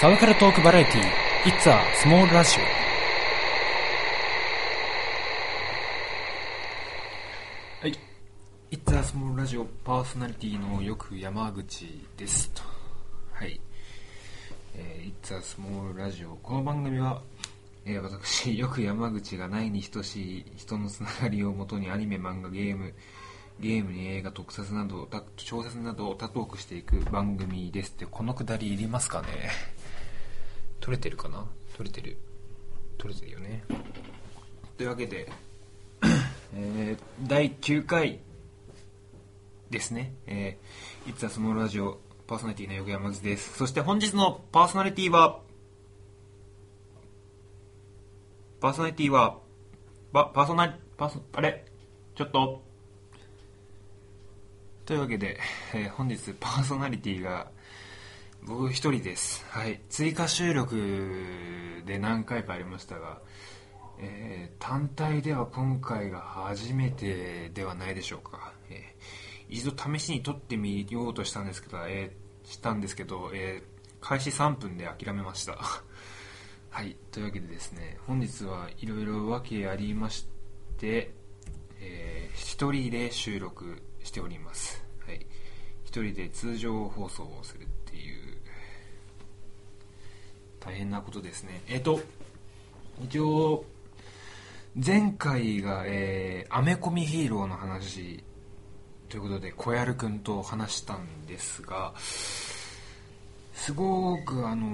サブカルトークバラエティ It's a Small Radio はい。It's a Small Radio パーソナリティのよく山口です。とはい、えー、It's a Small Radio この番組は、えー私よく山口がないに等しい人のつながりをもとにアニメ漫画ゲームゲームに映画特撮など小説などを多トークしていく番組です。ってこのくだりいりますかね？撮れてるかな？撮れてる。撮れてるよね。というわけで、えー第9回ですね、えー、It's a Small Radio パーソナリティの横山口です。そして本日のパーソナリティはパーソナリティはパパーソナリパーソあれ？ちょっと。というわけで、えー本日パーソナリティが僕一人です。はい。追加収録で何回かありましたが、えー単体では今回が初めてではないでしょうか。えー一度試しに撮ってみようとしたんですけど、えーしたんですけど、えー開始3分で諦めました。はい。というわけでですね、本日はいろいろ訳ありまして、えー人で収録しております。はい。一人で通常放送をする、大変なことですね。えっ、と、一応、前回が、えーアメコミヒーローの話ということで、小籔くんと話したんですが、すごくあの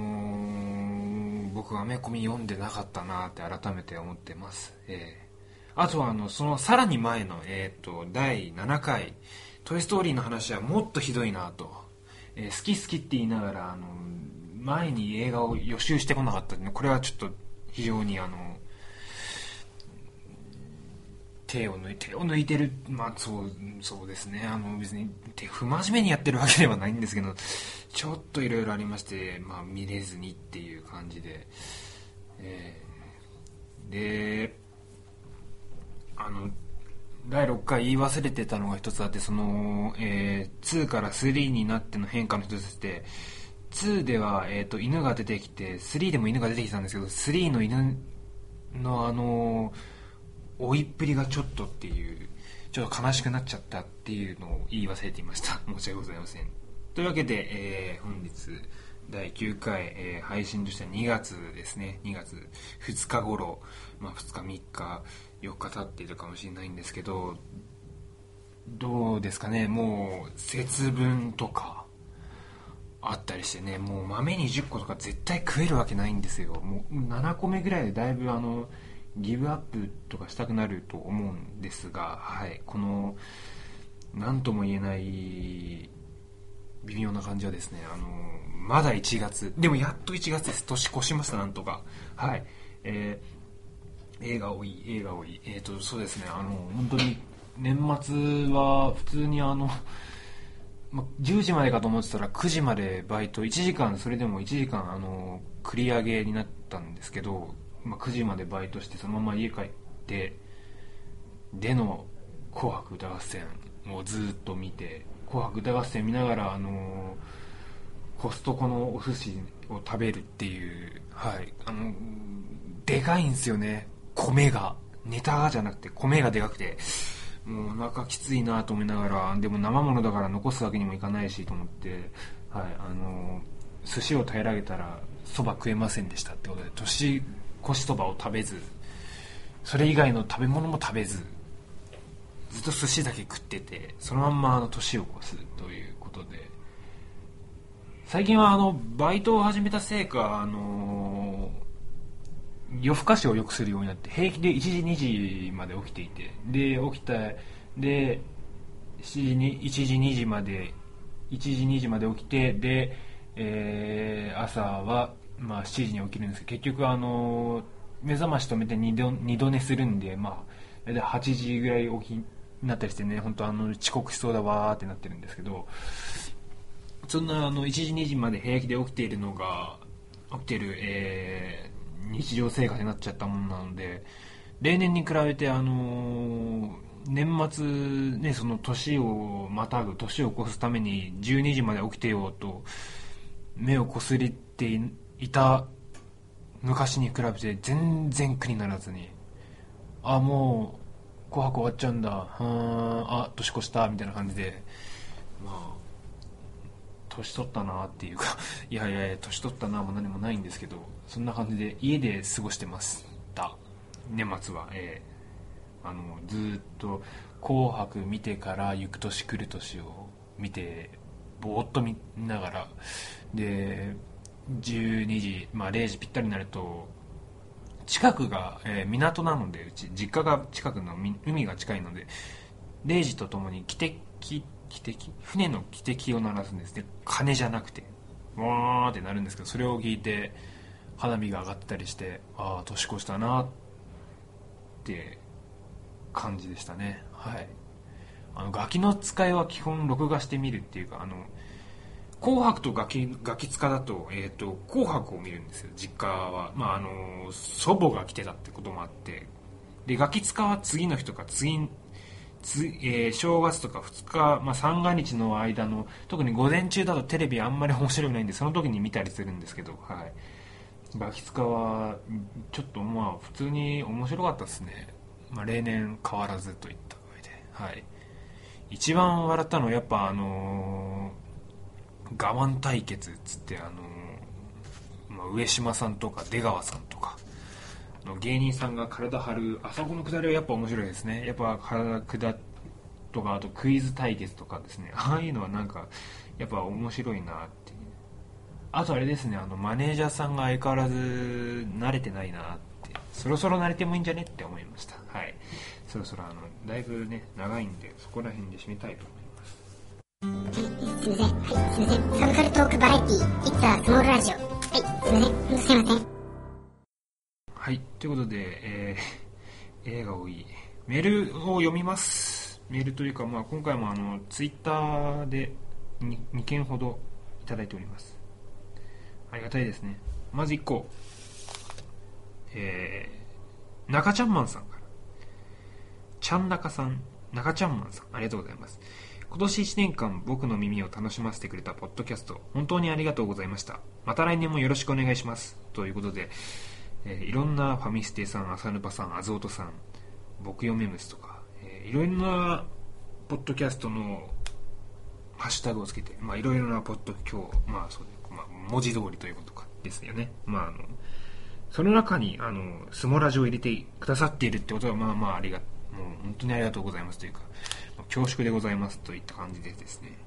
ー僕アメコミ読んでなかったなって改めて思ってます。えーあとはあの、そのさらに前の、えっ、と、第7回、トイストーリーの話はもっとひどいなと。えー好き好きって言いながら、あの、前に映画を予習してこなかったんで、これはちょっと非常にあの、手を抜い手を抜いてるまあそうそうですね。あの別に手不真面目にやってるわけではないんですけどちょっといろいろありましてまあ見れずにっていう感じで、えーであの第6回言い忘れてたのが一つあってその、えー2から3になっての変化の一つとして2では、えー、と犬が出てきて3でも犬が出てきたんですけど3の犬のあの追いっぷりがちょっとっていうちょっと悲しくなっちゃったっていうのを言い忘れていました。申し訳ございません。というわけで、えー本日第9回、えー配信としては2月ですね。2月2日頃、まあ、2日3日4日経っているかもしれないんですけどどうですかね。もう節分とかあったりしてねもう豆に10個とか絶対食えるわけないんですよ。もう7個目ぐらいでだいぶあのギブアップとかしたくなると思うんですが、はい、この何とも言えない微妙な感じはですねあのまだ1月でもやっと1月です。年越しましたなんとか。はい。えー映画多い映画多い。えっ、とそうですねあの本当に年末は普通にあのまあ10時までかと思ってたら9時までバイト1時間それでも1時間あの繰り上げになったんですけど、まあ、9時までバイトしてそのまま家帰ってでの「紅白歌合戦」をずっと見て「紅白歌合戦」見ながらあのコストコのお寿司を食べるっていうはいあのでかいんですよね。米が。ネタがじゃなくて米がでかくて。もうお腹きついなと思いながらでも生ものだから残すわけにもいかないしと思ってはいあの寿司を平らげたらそば食えませんでしたってことで年越しそばを食べずそれ以外の食べ物も食べずずっと寿司だけ食っててそのまんまあの年を越すということで。最近はあのバイトを始めたせいかあの夜更かしをよくするようになって平気で1時2時まで起きていてで起きたで7時に1時2時まで1時2時まで起きてで、えー朝は、まあ、7時に起きるんですけど結局あの目覚まし止めて二度二度寝するんで、まあ、大体8時ぐらい起きになったりしてね本当あの遅刻しそうだわーってなってるんですけどそんなあの1時2時まで平気で起きているのが起きてる、えー日常生活になっちゃったものなので例年に比べてあの年末ねその年をまたぐ年を越すために12時まで起きてようと目をこすりっていた昔に比べて全然苦にならずにあもう紅白終わっちゃうんだ。うんあ年越した。みたいな感じでまあ年取ったなっていうかいやいやいや年取ったなも何もないんですけどそんな感じで家で過ごしてました。年末はえー、あのずっと「紅白」見てから「行く年来る年」を見てぼーっと見ながらで12時、まあ、0時ぴったりになると近くが、えー、港なのでうち実家が近くの海が近いので0時とともに汽笛汽笛？船の汽笛を鳴らすんです。ね鐘じゃなくてわーってなるんですけどそれを聞いて花火が上がったりしてああ年越したなって感じでしたね。はい。あのガキの使いは基本録画してみるっていうかあの紅白とガキガキ使だと,、えーと、紅白を見るんですよ。実家は、まあ、あの祖母が来てたってこともあって。でガキ使は次の日とか次つ、えー、正月とか2日、まあ、三が日の間の特に午前中だとテレビあんまり面白くないんでその時に見たりするんですけど、はい、ガキ使はちょっとまあ普通に面白かったですね、まあ、例年変わらずといった上で、はい、一番笑ったのはやっぱあのー我慢対決っつってあの、まあ、上島さんとか出川さんとかの芸人さんが体張るあそこのくだりはやっぱ面白いですね。やっぱ体下とかあとクイズ対決とかですね。ああいうのはなんかやっぱ面白いなってあとあれですねあのマネージャーさんが相変わらず慣れてないなってそろそろ慣れてもいいんじゃねって思いましたはいそろそろあのだいぶね長いんでそこら辺で締めたいと思いますはい、すいません。はい、すいません。サブカルトークバラエティー、It's a Small ラジオ。はい、すいません。ほんとすいません。はい、ということで、えー、映画多い。メールを読みます。メールというか、まあ、今回もあの、ツイッターで 2, 2件ほどいただいております。ありがたいですね。まず1個。えー、中ちゃんマンさんから。ちゃん中さん、中ちゃんマンさん、ありがとうございます。今年1年間僕の耳を楽しませてくれたポッドキャスト、本当にありがとうございました。また来年もよろしくお願いします。ということで、えー、いろんなファミステさん、アサヌパさん、アゾートさん、僕よメムスとか、えー、いろいろなポッドキャストのハッシュタグをつけて、まあいろいろなポッド、今日、まあそうで、まあ文字通りということかですよね。まああの、その中に、あの、スモラジを入れてくださっているってことは、まあまあありが、もう本当にありがとうございますというか、恐縮でございますといった感じでですね。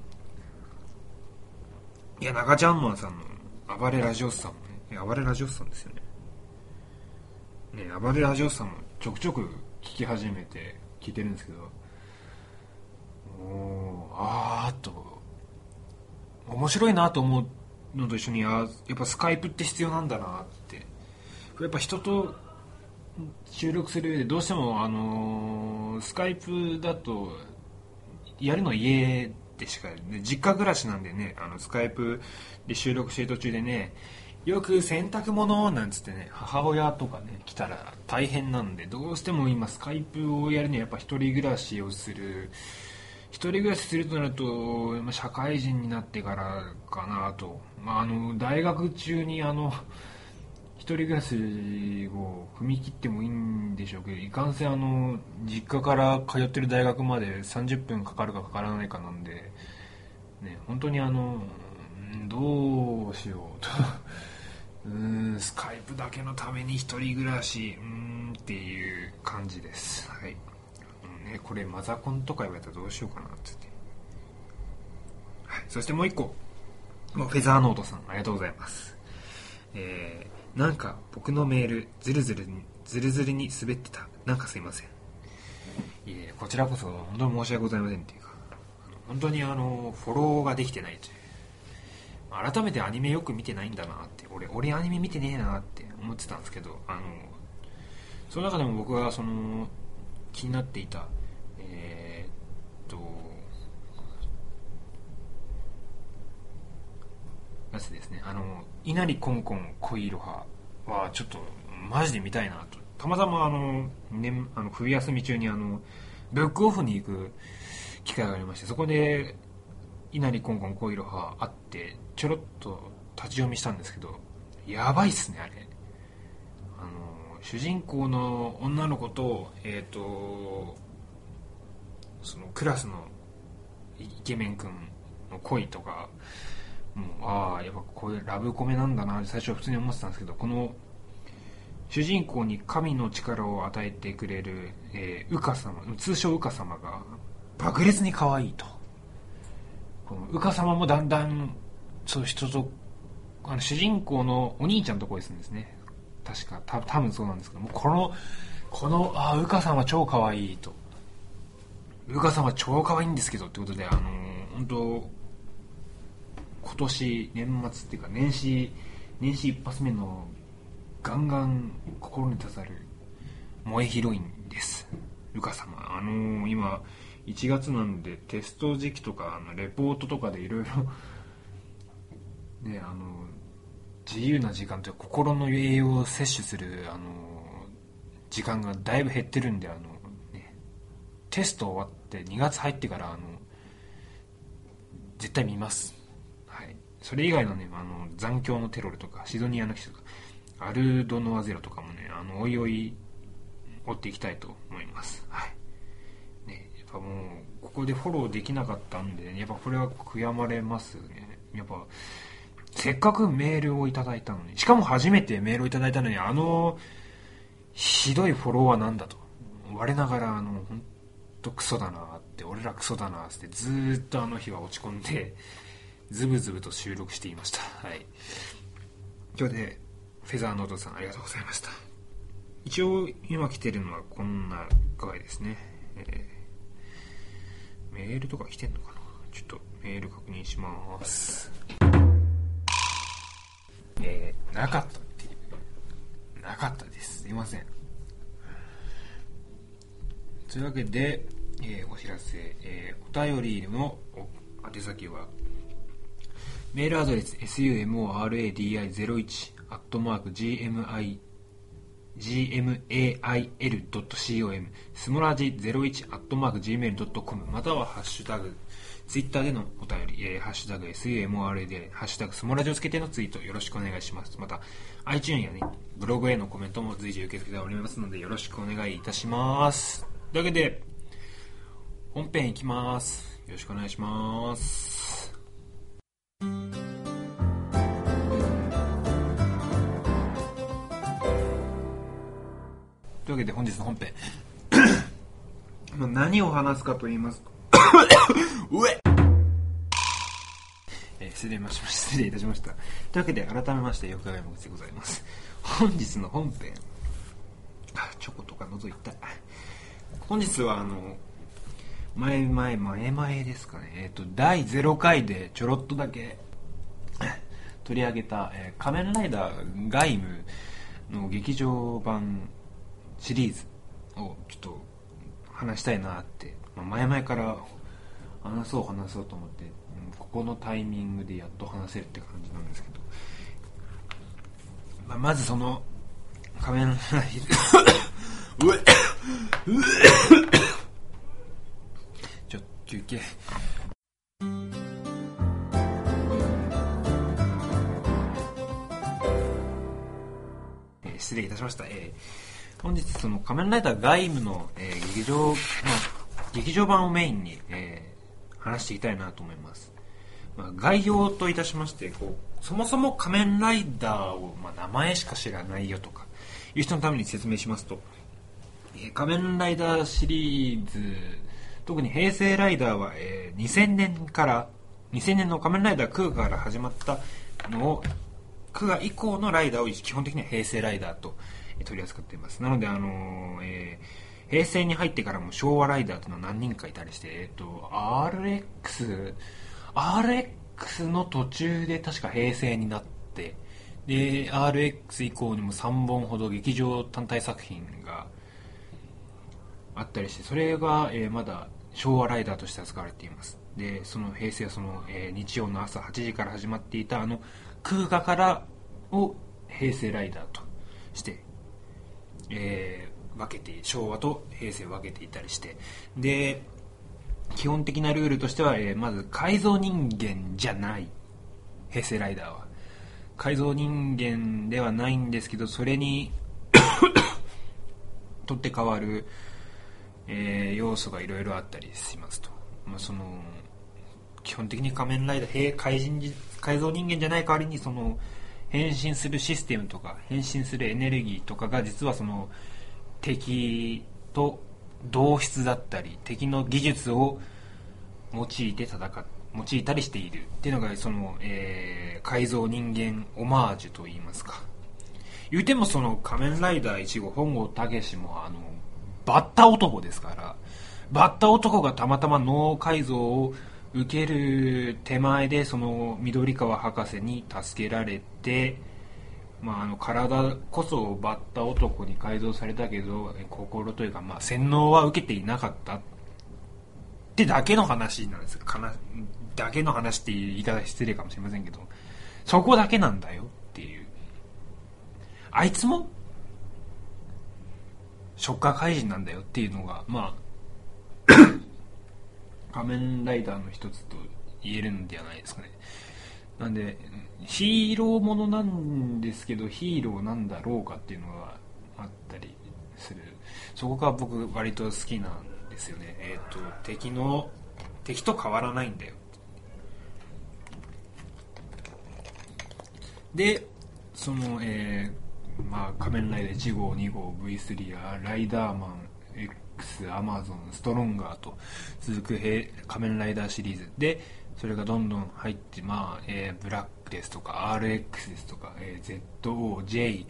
いや、中ちゃんマンさんの暴れラジオスさんもね、暴れラジオスさんですよね。ね、暴れラジオスさんもちょくちょく聞き始めて聞いてるんですけど、おあーっと、面白いなと思うのと一緒に、あやっぱスカイプって必要なんだなって。やっぱ人と収録する上でどうしてもあの、スカイプだとやるの家でしか、ね、実家暮らしなんでね、あの、スカイプで収録してる途中でね、よく洗濯物なんつってね、母親とかね、来たら大変なんで、どうしても今スカイプをやるにはやっぱ一人暮らしをする、一人暮らしするとなると、社会人になってからかなと。まあ、あの、大学中にあの、一人暮らしを踏み切ってもいいんでしょうけどいかんせんあの実家から通ってる大学まで30分かかるかかからないかなんで、ね、本当にあのどうしようと。うんスカイプだけのために一人暮らし。うんっていう感じです。はい、ね、これマザコンとか言われたらどうしようかなってって、はい、そしてもう一個。フェザーノートさんありがとうございます。えーなんか僕のメールずるずるにずるずるに滑ってた。なんかすいません。いえこちらこそ本当に申し訳ございませんっていうか。本当にあのフォローができてないという。改めてアニメよく見てないんだなって俺俺アニメ見てねえなって思ってたんですけどあのその中でも僕がその気になっていた、とやつですねあの稲荷コンコン恋いろははちょっとマジで見たいなと。たまたまあの、ね、あの冬休み中にあのブックオフに行く機会がありましてそこで稲荷コンコン恋いろはあってちょろっと立ち読みしたんですけどやばいっすねあれ。あの主人公の女の子とえっ、とそのクラスのイケメン君の恋とかもうああやっぱこういうラブコメなんだなって最初は普通に思ってたんですけどこの主人公に神の力を与えてくれる、えー、ウカ様通称ウカ様が爆裂に可愛いと。このウカ様もだんだんそう人とあの主人公のお兄ちゃんのところですんですね。確かた多分そうなんですけどもこのこのあウカさんは超可愛いとウカさんは超可愛いんですけどってことであの本当今年年末っていうか年始年始一発目のガンガン心に刺さる萌えヒロインです。ルカ様。あのー、今1月なんでテスト時期とかあのレポートとかでいろいろ ねあの自由な時間というか心の栄養を摂取するあの時間がだいぶ減ってるんであの、ね、テスト終わって2月入ってからあの絶対見ます。はい。それ以外のねあの残響のテロルとかシドニアの騎士とかアルドノアゼロとかもねあのおいおい追っていきたいと思います。はい。ねやっぱもうここでフォローできなかったんで、やっぱこれは悔やまれますね。やっぱせっかくメールをいただいたのに、しかも初めてメールをいただいたのに、あの、ひどいフォロワーなんだと。我ながら、あの、ほんとクソだなって、俺らクソだなって、ずっとあの日は落ち込んで、ズブズブと収録していました。はい。今日で、フェザーノートさんありがとうございました。一応、今来てるのはこんな具合ですね。えー、メールとか来てんのかな？ちょっとメール確認します。えー、なかったっていう。なかったです。すいません。というわけで、えー、お知らせ、えー、お便りの宛先は、メールアドレス sumoradi01 アットマーク gmi gmail.com スモラジ01アットマーク gmail.com またはハッシュタグツイッターでのお便り、えー、ハッシュタグ SUMORA で、ハッシュタグスモラジをつけてのツイートよろしくお願いします。また、iTunes やね、ブログへのコメントも随時受け付けておりますので、よろしくお願いいたします。というわけで、本編いきます。よろしくお願いします。というわけで本日の本編 何を話すかと言いますと うええー、失礼しました。失礼いたしました。というわけで、改めまして、よくがいもでございます。本日の本編。あ、チョコとか覗いた。本日は、あの、前前、前前ですかね。えっ、と、第0回でちょろっとだけ 取り上げた、えー、仮面ライダーガイムの劇場版シリーズをちょっと話したいなって、まあ、前々から話そう話そうと思って、ここのタイミングでやっと話せるって感じなんですけど、まあ、まずその仮面ライダーうえちょ休憩。失礼いたしました、えー、本日その仮面ライダーガイムの、えー、劇場、まあ、劇場版をメインに、え話していきたいなと思います。まあ、概要といたしましてこうそもそも仮面ライダーを、まあ、名前しか知らないよとかいう人のために説明しますと、え、仮面ライダーシリーズ特に平成ライダーは、えー、2000年から2000年の仮面ライダークーガから始まったのをクーガ以降のライダーを基本的には平成ライダーと、えー、取り扱っています。なのであのー、えー平成に入ってからも昭和ライダーというのは何人かいたりして、えっと、RX、RX の途中で確か平成になって、で、RX 以降にも3本ほど劇場単体作品があったりして、それが、えー、まだ昭和ライダーとして扱われています。で、その平成はその、えー、日曜の朝8時から始まっていたあの空ガからを平成ライダーとして、えー、分けて昭和と平成を分けていたりしてで基本的なルールとしては、えー、まず改造人間じゃない平成ライダーは改造人間ではないんですけどそれに 取って変わる、えー要素がいろいろあったりしますと、まあ、その基本的に仮面ライダー平怪人改造人間じゃない代わりにその変身するシステムとか変身するエネルギーとかが実はその敵と同質だったり敵の技術を用いて戦用いたりしているっていうのがその、えー改造人間オマージュといいますか。言うてもその仮面ライダー1号本郷武もあのバッタ男ですからバッタ男がたまたま脳改造を受ける手前でその緑川博士に助けられて、まあ、あの体こそバッタ男に改造されたけど心というか、まあ、洗脳は受けていなかったってだけの話なんです。かなだけの話って言い方失礼かもしれませんけどそこだけなんだよっていう。あいつもショッカー怪人なんだよっていうのがまあ 仮面ライダーの一つと言えるんではないですかね。なんでヒーローものなんですけどヒーローなんだろうかっていうのがあったりする。そこが僕割と好きなんですよね。えっ、と敵の敵と変わらないんだよ。でそのえーまあ、仮面ライダー1号2号 V3 やライダーマン X アマゾンストロンガーと続く仮面ライダーシリーズ。でそれがどんどん入って、まあえーブラックですとか RX ですとか、えー ZOJ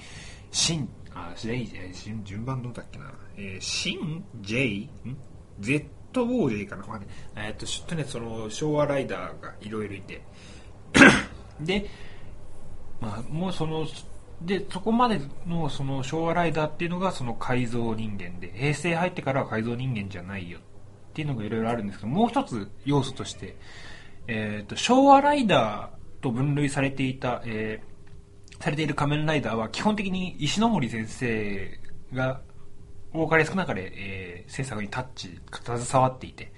シンあ J えー順番どうだっけな、えー、シン J ん？ZOJ かなわかんな。いえーっとちょっとねその昭和ライダーがいろいろいて。でまあ、もうそのでそこまでのその昭和ライダーっていうのがその改造人間で平成入ってからは改造人間じゃないよっていうのがいろいろあるんですけどもう一つ要素として、えー、と昭和ライダーと分類されていた、えーされている仮面ライダーは基本的に石森先生が多かれ少なかれ、えー制作にタッチ携わっていて。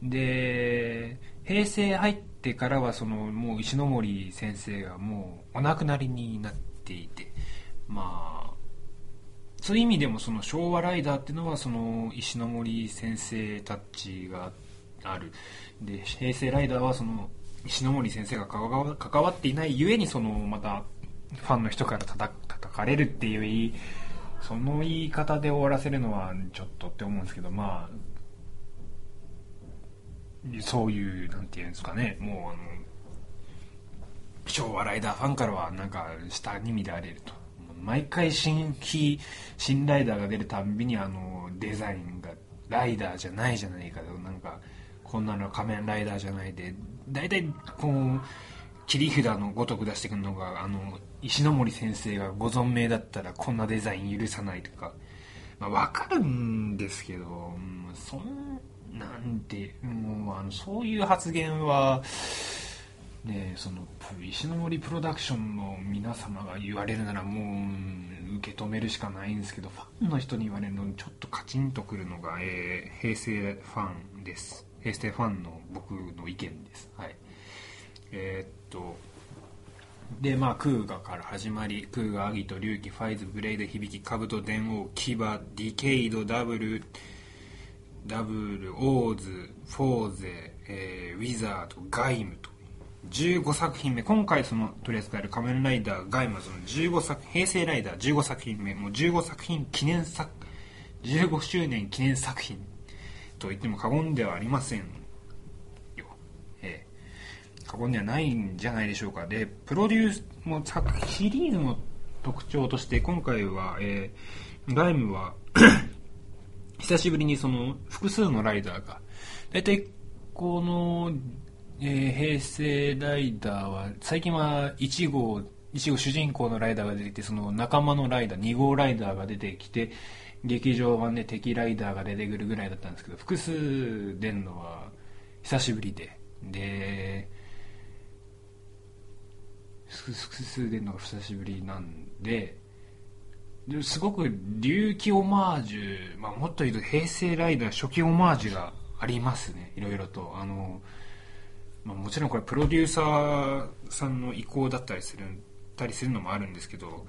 で平成入ってからはそのもう石森先生がもうお亡くなりになってていてまあそういう意味でもその昭和ライダーっていうのはその石ノ森先生タッチがある。で平成ライダーはその石ノ森先生が関わっていないゆえにそのまたファンの人から叩叩かれるっていうその言い方で終わらせるのはちょっとって思うんですけどまあそういうなんていうんですかねもうあの昭和ライダーファンからはなんか下に見られると。毎回新規新ライダーが出るたんびにあのデザインがライダーじゃないじゃないかと。なんかこんなの仮面ライダーじゃないで。大体こう切り札のごとく出してくるのがあの石森先生がご存命だったらこんなデザイン許さないとか、まあ、分かるんですけど、うんそんなんてもうあのそういう発言はねその石ノ森プロダクションの皆様が言われるならもう受け止めるしかないんですけどファンの人に言われるのにちょっとカチンとくるのが、えー平成ファンです。平成ファンの僕の意見です。はい。えーっとでまあクーガから始まりクーガアギト龍騎ファイズブレイド響きカブト電王牙ディケイドダブルダブルオーズフォーゼ、えーウィザードガイムと。15作品目今回その取り扱える仮面ライダーガイムはその15作平成ライダー15作品目もう15作品記念作15周年記念作品。と言っても過言ではありませんよ。ええ。過言ではないんじゃないでしょうか。でプロデュースも作シリーズの特徴として今回は、えーガイムは 久しぶりにその複数のライダーが大体この、えー平成ライダーは最近は1号1号主人公のライダーが出てきてその仲間のライダー2号ライダーが出てきて劇場版で敵ライダーが出てくるぐらいだったんですけど複数出るのは久しぶりで。で複数出るのが久しぶりなんでですごく隆起オマージュ、まあ、もっと言うと平成ライダー初期オマージュがありますね。いろいろと。あの、まあ、もちろんこれプロデューサーさんの意向だったりするたりするのもあるんですけど、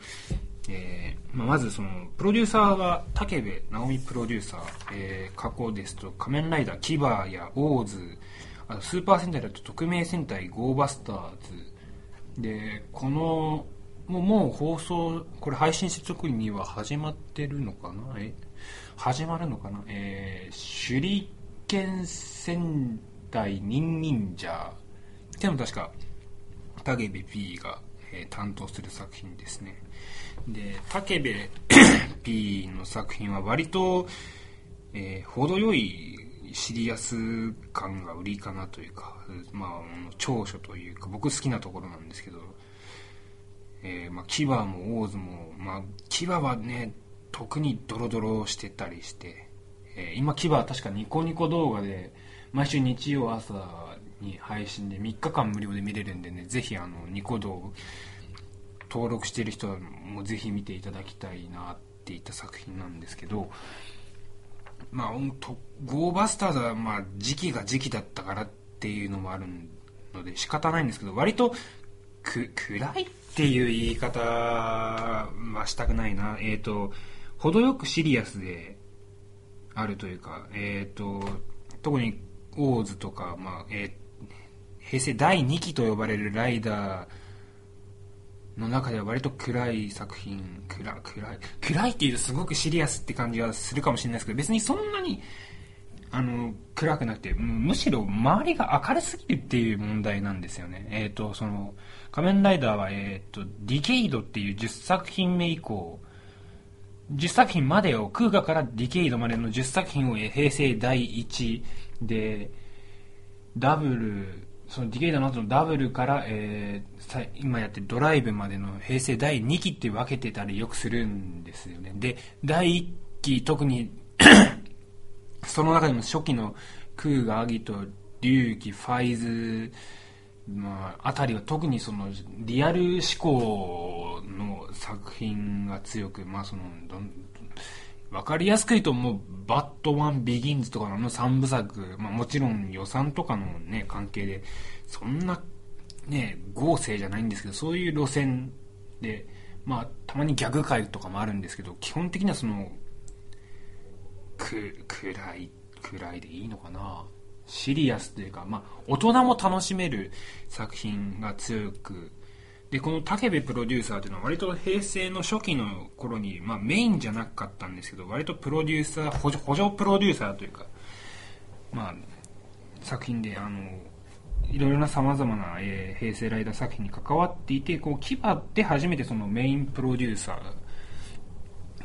えーまあ、まずそのプロデューサーは武部直美プロデューサー、えー過去ですと「仮面ライダーキバー」や「オーズ」あとスーパー戦隊だと「特命戦隊ゴーバスターズ」でこのもうもう放送これ配信した時には始まってるのかな？え？始まるのかな？えー、手裏剣戦隊忍忍者。っていうのも確か武部 P が、えー担当する作品ですね。で武部 P の作品は割と、えー程よいシリアス感が売りかなというか、まあ、長所というか僕好きなところなんですけど、えーまあ、キバもオーズも、まあ、キバはね特にドロドロしてたりして、えー今キバは確かニコニコ動画で毎週日曜朝に配信で3日間無料で見れるんでねぜひあのニコ動登録してる人はもうぜひ見ていただきたいなっていった作品なんですけどまあゴーバスターズはまあ時期が時期だったからっていうのもあるので仕方ないんですけど割とく暗いっていう言い方はしたくないな。えっ、と程よくシリアスであるというかえっ、と特にオーズとか、まあえー平成第2期と呼ばれるライダーの中では割と暗い作品暗暗い暗いっていうとすごくシリアスって感じはするかもしれないですけど別にそんなにあの暗くなくてむしろ周りが明るすぎるっていう問題なんですよね。えっ、とその仮面ライダーはえっ、とディケイドっていう10作品目以降10作品までを空河からディケイドまでの10作品を平成第1でダブルそのディケイドの後のダブルから、えーさ今やってるドライブまでの平成第2期って分けてたりよくするんですよね。で第1期特に その中でも初期のクーガ、アギト、龍騎、ファイズ、まあ、あたりは特にそのリアル思考の作品が強く、まあその、わかりやすく言うともう、バットマンビギンズとかのあの3部作、まあもちろん予算とかのね、関係で、そんな、ね、豪勢じゃないんですけど、そういう路線で、まあたまにギャグ界とかもあるんですけど、基本的にはその、く暗い暗いでいいのかな？シリアスというか、まあ、大人も楽しめる作品が強くでこの武部プロデューサーというのは割と平成の初期の頃に、まあ、メインじゃなかったんですけど割とプロデューサー補助補助プロデューサーというか、まあ、作品であのいろいろなさまざまな、えー平成ライダー作品に関わっていてこう牙で初めてそのメインプロデューサ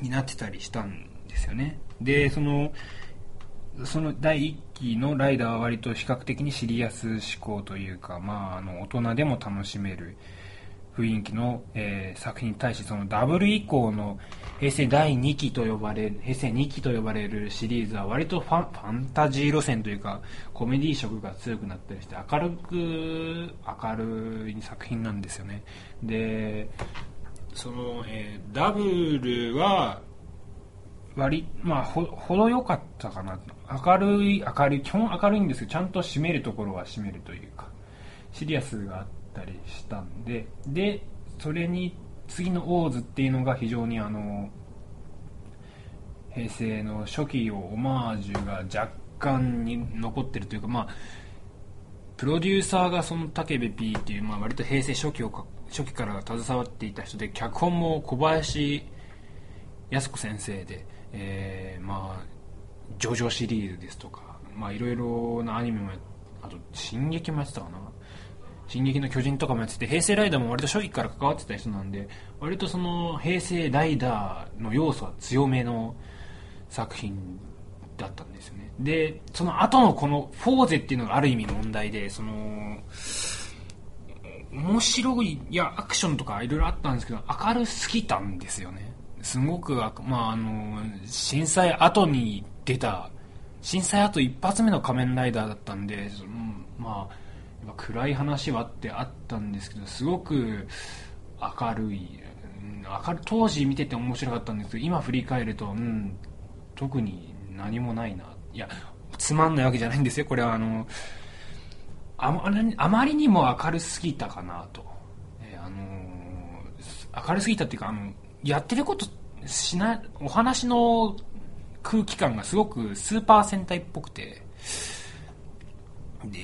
ーになってたりしたんですよね。でそのその第1期のライダーは割と比較的にシリアス思考というか、まあ、あの大人でも楽しめる雰囲気の、えー作品に対してそのダブル以降の平成第2期と呼ばれる平成2期と呼ばれるシリーズは割とファンファンタジー路線というかコメディー色が強くなったりして明るく明るい作品なんですよね。でその、えーダブルは割まあほ程よかったかな。明るい明るい基本明るいんですけどちゃんと締めるところは締めるというかシリアスがあってたりしたんででそれに次の「オーズ」っていうのが非常にあの平成の初期をオマージュが若干に残ってるというかまあプロデューサーがその武部 P っていう、まあ、割と平成初期を初期から携わっていた人で脚本も小林靖子先生で、えーまあジョジョシリーズですとかまあいろいろなアニメもあと進撃もやってたかな。進撃の巨人とかもやってて平成ライダーも割と初期から関わってた人なんで割とその平成ライダーの要素は強めの作品だったんですよね。でその後のこのフォーゼっていうのがある意味問題でその面白いいやアクションとかいろいろあったんですけど明るすぎたんですよね。すごくまああの震災後に出た震災後一発目の仮面ライダーだったんで、そのまあ暗い話はってあったんですけどすごく明るい明る当時見てて面白かったんですけど今振り返ると、うん、特に何もないな。いやつまんないわけじゃないんですよ。これはあのあまりにも明るすぎたかなと、えーあの明るすぎたっていうか、あの、やってることしない、お話の空気感がすごくスーパー戦隊っぽくて、で、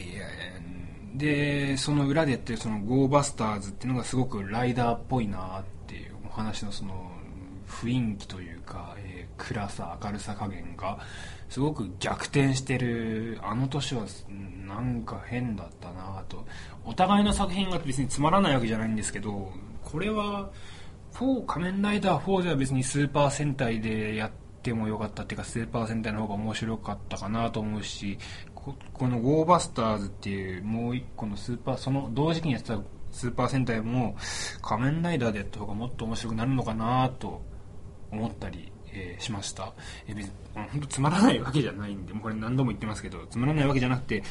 で、その裏でやってるそのゴーバスターズっていうのがすごくライダーっぽいなっていうお話のその雰囲気というか、えー、暗さ、明るさ加減がすごく逆転してる、あの年はなんか変だったなと。お互いの作品が別につまらないわけじゃないんですけど、これは、4仮面ライダー4では別にスーパー戦隊でやってもよかったっていうかスーパー戦隊の方が面白かったかなと思うしこのゴーバスターズっていうもう一個のスーパーその同時期にやってたスーパー戦隊も仮面ライダーでやった方がもっと面白くなるのかなと思ったり、えー、しました、えー、別に本当つまらないわけじゃないんでもうこれ何度も言ってますけどつまらないわけじゃなくて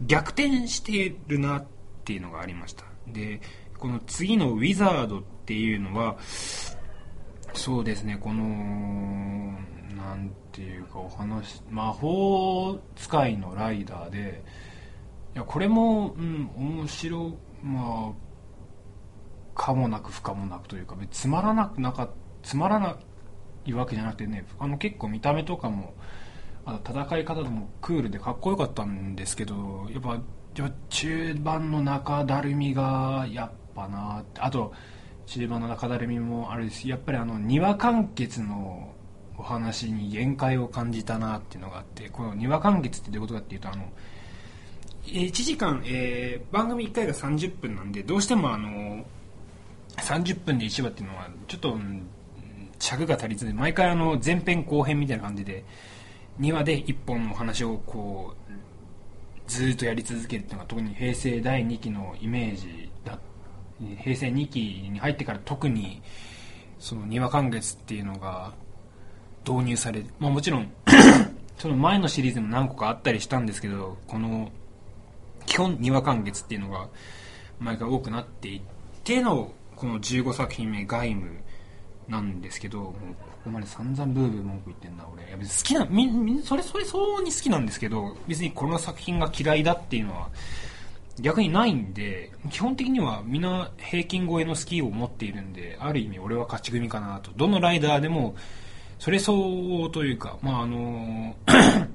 逆転してるなっていうのがありました。でこの次のウィザードっていうのはそうですねこのなんていうかお話魔法使いのライダーでいやこれも、うん、面白まあかもなく不可もなくというかつまらなくなかつまらないわけじゃなくてねあの結構見た目とかもあ戦い方でもクールでかっこよかったんですけどやっぱ中盤の中だるみがやっぱなあと中盤の中だるみもあるしやっぱりあの庭完結のお話に限界を感じたなっていうのがあってこの庭完結ってどういうことかっていうとあの1時間、えー、番組1回が30分なんでどうしてもあの30分で1話っていうのはちょっと、尺が足りずに毎回あの前編後編みたいな感じで2話で1本の話をこうずっとやり続けるっていうのが特に平成第2期のイメージだ平成2期に入ってから特にその庭完結っていうのが導入されまあ、もちろん その前のシリーズも何個かあったりしたんですけどこの基本庭完結っていうのが毎回多くなっていってのこの15作品目「外務」なんですけどもうここまで散々ブーブー文句言ってんな俺。いや別に好きなみみそれそれ相応に好きなんですけど別にこの作品が嫌いだっていうのは逆にないんで基本的にはみんな平均超えのスキーを持っているんである意味俺は勝ち組かなと。どのライダーでもそれ相応というかまああの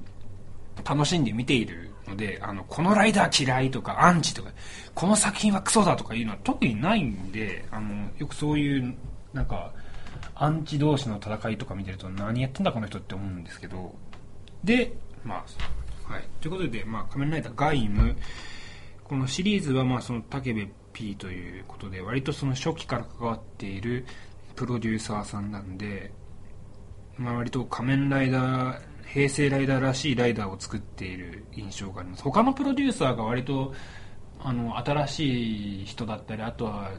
楽しんで見ているのであのこのライダー嫌いとかアンチとかこの作品はクソだとかいうのは特にないんであのよくそういうなんかアンチ同士の戦いとか見てると何やってんだこの人って思うんですけど。でまあはい。ということで、まあ、仮面ライダーガイム。このシリーズはまあその武部 P ということで割とその初期から関わっているプロデューサーさんなんで、まあ、割と仮面ライダー平成ライダーらしいライダーを作っている印象があります。他のプロデューサーが割とあの新しい人だったりあとは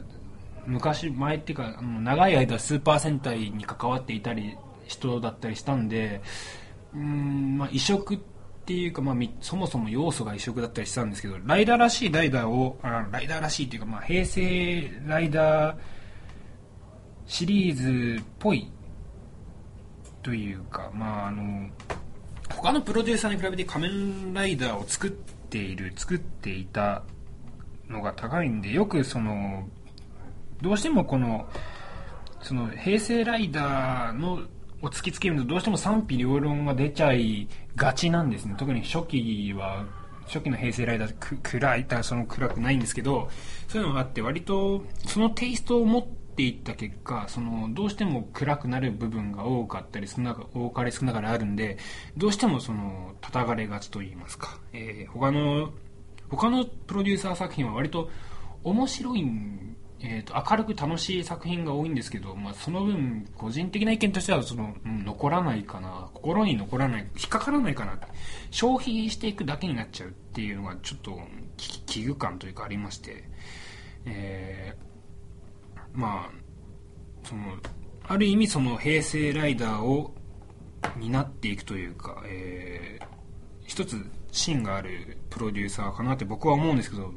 昔前っていうかあの長い間スーパー戦隊に関わっていたり人だったりしたんでうんまあ異色っていうか、まあ、そもそも要素が異色だったりしたんですけどライダーらしいライダーをあライダーらしいっていうか、まあ、平成ライダーシリーズっぽいというかまああの他のプロデューサーに比べて仮面ライダーを作っている作っていたのが高いんでよくそのどうしてもこのその平成ライダーのを突きつけるとどうしても賛否両論が出ちゃいがちなんですね。特に初期は初期の平成ライダーく暗いだその暗くないんですけどそういうのがあって割とそのテイストを持っていった結果そのどうしても暗くなる部分が多かったり少な多かれ少なかれあるんでどうしてもその叩かれがちと言いますか、えー、他の他のプロデューサー作品は割と面白いえーと、明るく楽しい作品が多いんですけど、まあ、その分個人的な意見としてはその、うん、残らないかな心に残らない引っかからないかな消費していくだけになっちゃうっていうのがちょっと危惧感というかありまして、えー、まあそのある意味その平成ライダーを担っていくというか、えー、一つ芯があるプロデューサーかなって僕は思うんですけど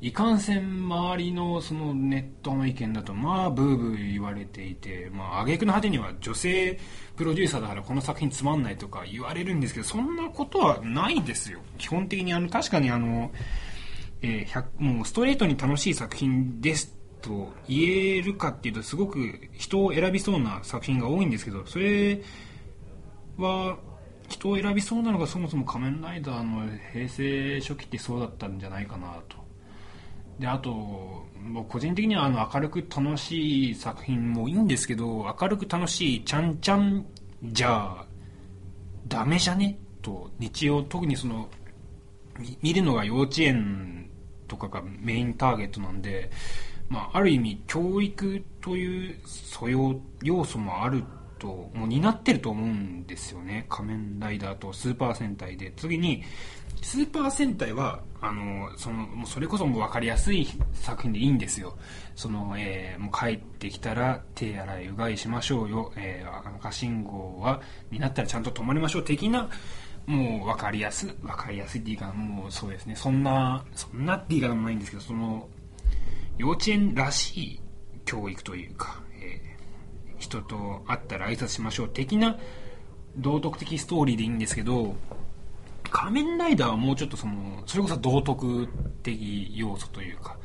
いかんせん周りのそのネットの意見だとまあブーブー言われていてまあ挙句の果てには女性プロデューサーだからこの作品つまんないとか言われるんですけどそんなことはないですよ。基本的にあの確かにあの、えー、もうストレートに楽しい作品ですと言えるかっていうとすごく人を選びそうな作品が多いんですけどそれは人を選びそうなのがそもそも仮面ライダーの平成初期ってそうだったんじゃないかなと。であと僕個人的にはあの明るく楽しい作品もいいんですけど明るく楽しいちゃんちゃんじゃあダメじゃねと日曜特にその見るのが幼稚園とかがメインターゲットなんで、まあ、ある意味教育という素養要素もあるともう担ってると思うんですよね。仮面ライダーとスーパー戦隊で。次にスーパー戦隊はあのそのもうそれこそもう分かりやすい作品でいいんですよ。その、えー、もう帰ってきたら手洗いうがいしましょうよ、えー、赤信号はになったらちゃんと止まりましょう的なもう分かりやすい分かりやすいっていうかもうそうですね。そんなそんなって言い方もないんですけどその幼稚園らしい教育というか、えー、人と会ったら挨拶しましょう的な道徳的ストーリーでいいんですけど仮面ライダーはもうちょっとそのそれこそ道徳的要素というか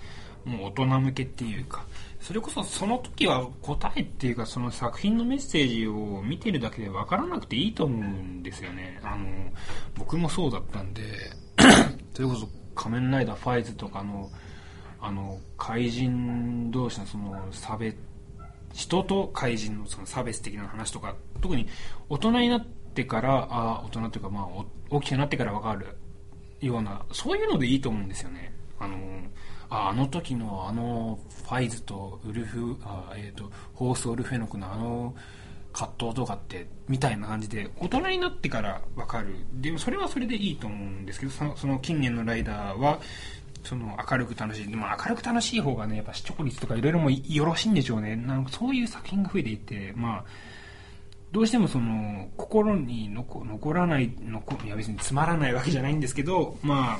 もう大人向けっていうかそれこそその時は答えっていうかその作品のメッセージを見てるだけで分からなくていいと思うんですよね。あの僕もそうだったんで それこそ仮面ライダーファイズとかのあの怪人同士のその差別人と怪人のその差別的な話とか特に大人になってからあ大人というかまあ大きくなってから分かるようなそういうのでいいと思うんですよね。あのああの時のあのファイズとウルフあ、えーと、ホース・オルフェノクのあの葛藤とかってみたいな感じで大人になってから分かる。でもそれはそれでいいと思うんですけどそのその近年のライダーはその明るく楽しい。でも明るく楽しい方がねやっぱ視聴率とかいろいろもよろしいんでしょうね。なんかそういう作品が増えていてまあどうしてもその心に残残らない残いや別につまらないわけじゃないんですけどまあ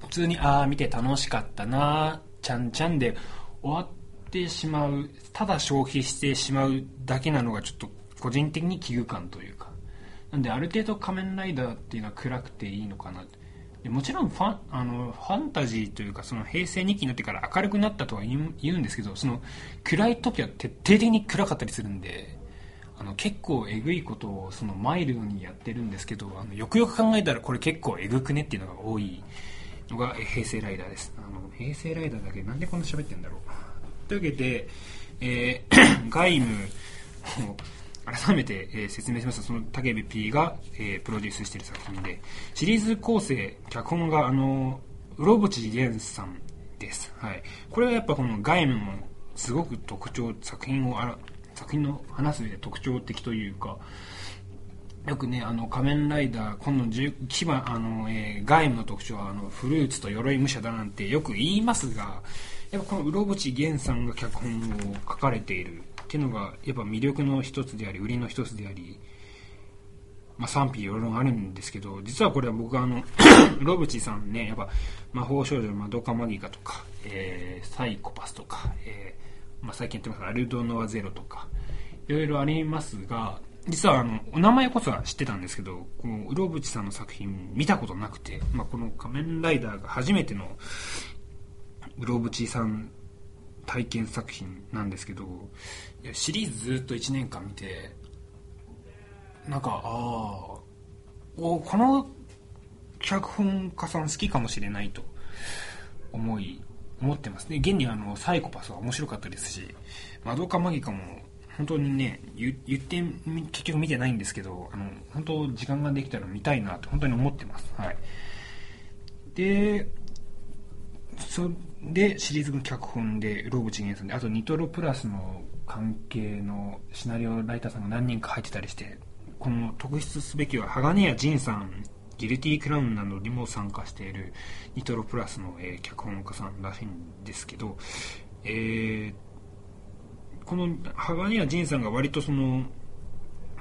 普通にああ見て楽しかったなちゃんちゃんで終わってしまうただ消費してしまうだけなのがちょっと個人的に危惧感というか。なんである程度仮面ライダーっていうのは暗くていいのかな。でもちろんファンあのファンタジーというかその平成2期になってから明るくなったとは言うんですけどその暗い時は徹底的に暗かったりするんであの結構えぐいことをそのマイルドにやってるんですけどあのよくよく考えたらこれ結構えぐくねっていうのが多いのが平成ライダーです。あの平成ライダーだけなんでこんな喋ってんだろう。というわけで、えー、外務を改めて、えー、説明しますとその武部 P が、えー、プロデュースしている作品でシリーズ構成脚本があの室淵源さんです、はい、これはやっぱこの外務もすごく特徴作品をあら作品の話す上で特徴的というかよくね、あの、仮面ライダー、今度牙、あの、えー、外務の特徴は、あの、フルーツと鎧武者だなんてよく言いますが、やっぱこのうろぶち源さんが脚本を書かれているっていうのが、やっぱ魅力の一つであり、売りの一つであり、まあ、賛否両論あるんですけど、実はこれは僕はあの、うろぶちさんね、やっぱ、魔法少女のマドカマギカとか、えー、サイコパスとか、えー、まあ、最近やってますアルドノアゼロとか、いろいろありますが、実はあの、お名前こそは知ってたんですけど、この、うろぶちさんの作品見たことなくて、まあ、この仮面ライダーが初めての、うろぶちさん体験作品なんですけど、いやシリーズずっと1年間見て、なんか、ああ、おこの脚本家さん好きかもしれないと思い、思ってますね。現にあの、サイコパスは面白かったですし、マドカマギカも本当にね言って結局見てないんですけどあの本当時間ができたら見たいなって本当に思ってますはいでそでシリーズの脚本でローブチゲンさんであとニトロプラスの関係のシナリオライターさんが何人か入ってたりしてこの特筆すべきは鋼谷仁さんギルティークラウンなどにも参加しているニトロプラスの、えー、脚本家さんらしいんですけど、えー、この鋼谷仁さんが割とその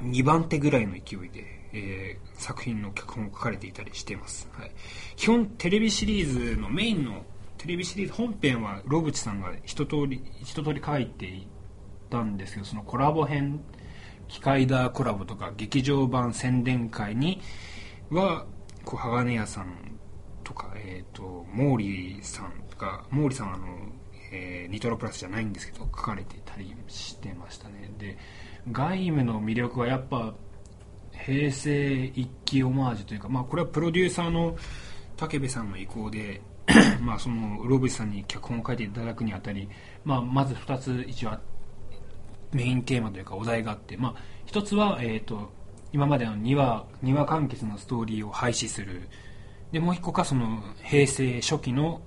2番手ぐらいの勢いで、えー、作品の脚本を書かれていたりしています、はい、基本テレビシリーズのメインのテレビシリーズ本編はロブチさんが一通り一通り書いていたんですけどそのコラボ編機械ダーコラボとか劇場版宣伝会にはこう鋼谷さんとか、えーと、毛利さんとか毛利さんあのえーニトロプラスじゃないんですけど書かれてたりしてましたね。で外務の魅力はやっぱ平成一期オマージュというか、まあ、これはプロデューサーの武部さんの意向で まあそのロブシさんに脚本を書いていただくにあたり、まあ、まず2つ一応あってメインテーマというかお題があって、まあ、一つは、えー、と今までの2話 ,2 話完結のストーリーを廃止する。でもう一個がその平成初期の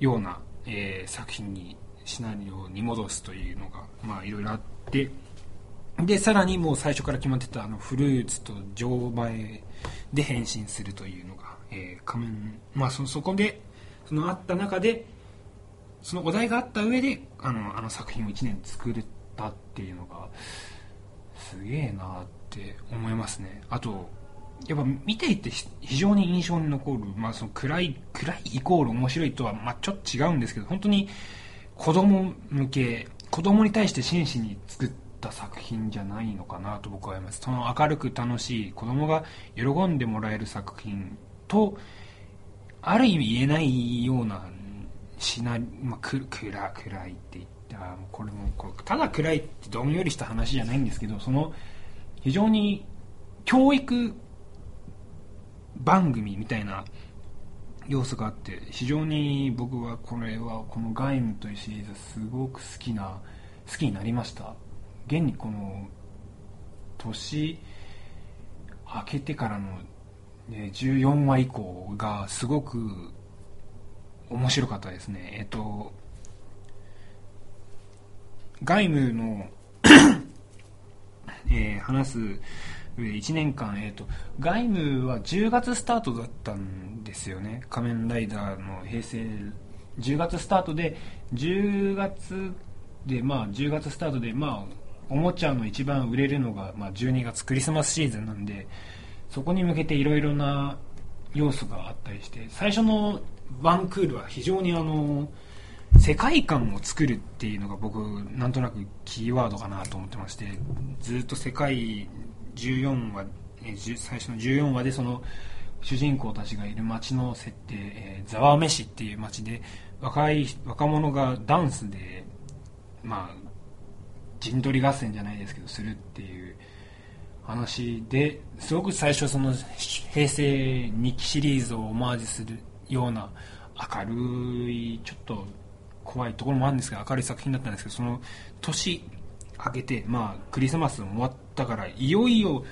ような、えー作品にシナリオに戻すというのがまあいろいろあって。でさらにもう最初から決まってたあのフルーツと錠前で変身するというのが、えー仮面。まあそそこでそのあった中でそのお題があった上であのあの作品を1年作ったっていうのがすげえなって思いますね。あとやっぱ見ていて非常に印象に残る、まあ、その暗い暗いイコール面白いとは、まあ、ちょっと違うんですけど本当に子供向け子供に対して真摯に作った作品じゃないのかなと僕は思います。その明るく楽しい子供が喜んでもらえる作品とある意味言えないようなシナリまあ、く暗暗いって言ったこれもこうただ暗いってどんよりした話じゃないんですけどその非常に教育番組みたいな要素があって非常に僕はこれはこの「ガイム」というシリーズすごく好きな好きになりました現にこの年明けてからの、14話以降がすごく面白かったですね。えっと外務の えー話す上で1年間、えー、と外務は10月スタートだったんですよね。仮面ライダーの平成10月スタートで10月でまあ10月スタートでまあおもちゃの一番売れるのが、まあ、12月クリスマスシーズンなんでそこに向けていろいろな要素があったりして最初のワンクールは非常にあの世界観を作るっていうのが僕なんとなくキーワードかなと思ってましてずっと世界14話最初の14話でその主人公たちがいる街の設定、えーザワメ市っていう街で若い若者がダンスでまあ陣取り合戦じゃないですけどするっていう話ですごく最初その平成2期シリーズをオマージュするような明るいちょっと怖いところもあるんですが明るい作品だったんですけどその年明けてまあクリスマスも終わったからいよいよ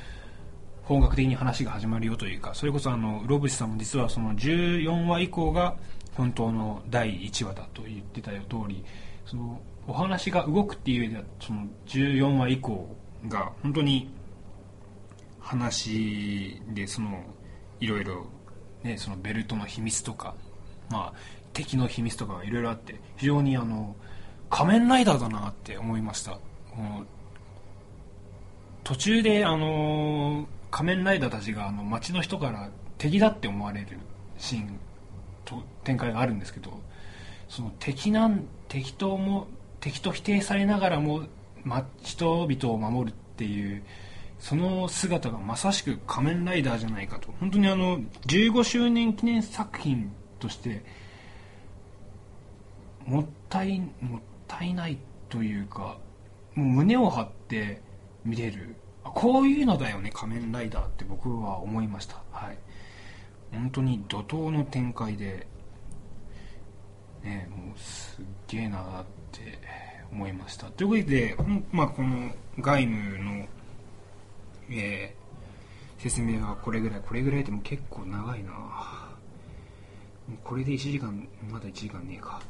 本格的に話が始まるよというかそれこそあのロブシさんも実はその14話以降が本当の第1話だと言ってたよ通りそのお話が動くっていう上ではその14話以降が本当に話でそのいろいろねそのベルトの秘密とかまあ敵の秘密とかがいろいろあって非常にあの仮面ライダーだなって思いました。途中であの仮面ライダーたちがあの街の人から敵だって思われるシーンと展開があるんですけどその敵なん敵とも敵と否定されながらも、ま、人々を守るっていうその姿がまさしく仮面ライダーじゃないかと。本当にあの15周年記念作品としてもったいもったいないというかもう胸を張って見れる。こういうのだよね仮面ライダーって僕は思いました。はい。本当に怒涛の展開でねもうすっげえなって思いました。ということで、まあ、この外務の、えー説明はこれぐらいこれぐらいでも結構長いな。これで1時間まだ1時間ねえか。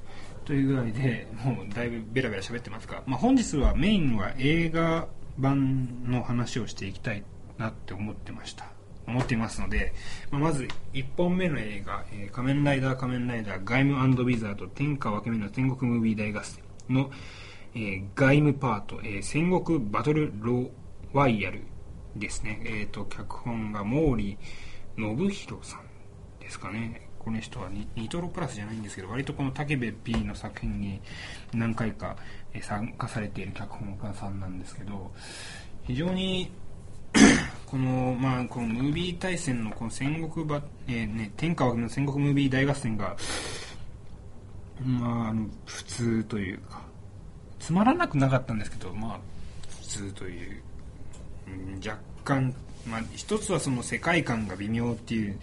というぐらいでもうだいぶベラベラ喋ってますが、まあ、本日はメインは映画版の話をしていきたいなって思ってました。思っていますので、まあ、まず1本目の映画「えー仮面ライダー仮面ライダーガイムウィザード天下分け目の戦国ムービー大合戦」の、えーガイムパート、えー戦国バトルロワイヤル。ですね、えー、と脚本が毛利信弘さんですかね。この人はニニトロプラスじゃないんですけど割とこの武部 P の作品に何回か参加されている脚本家さんなんですけど非常に この、まあ、このムービー対戦のこの戦国ば、えーね、天下分けの戦国ムービー大合戦がまあ、あの普通というかつまらなくなかったんですけどまあ普通という、若干、まあ、一つはその世界観が微妙っていう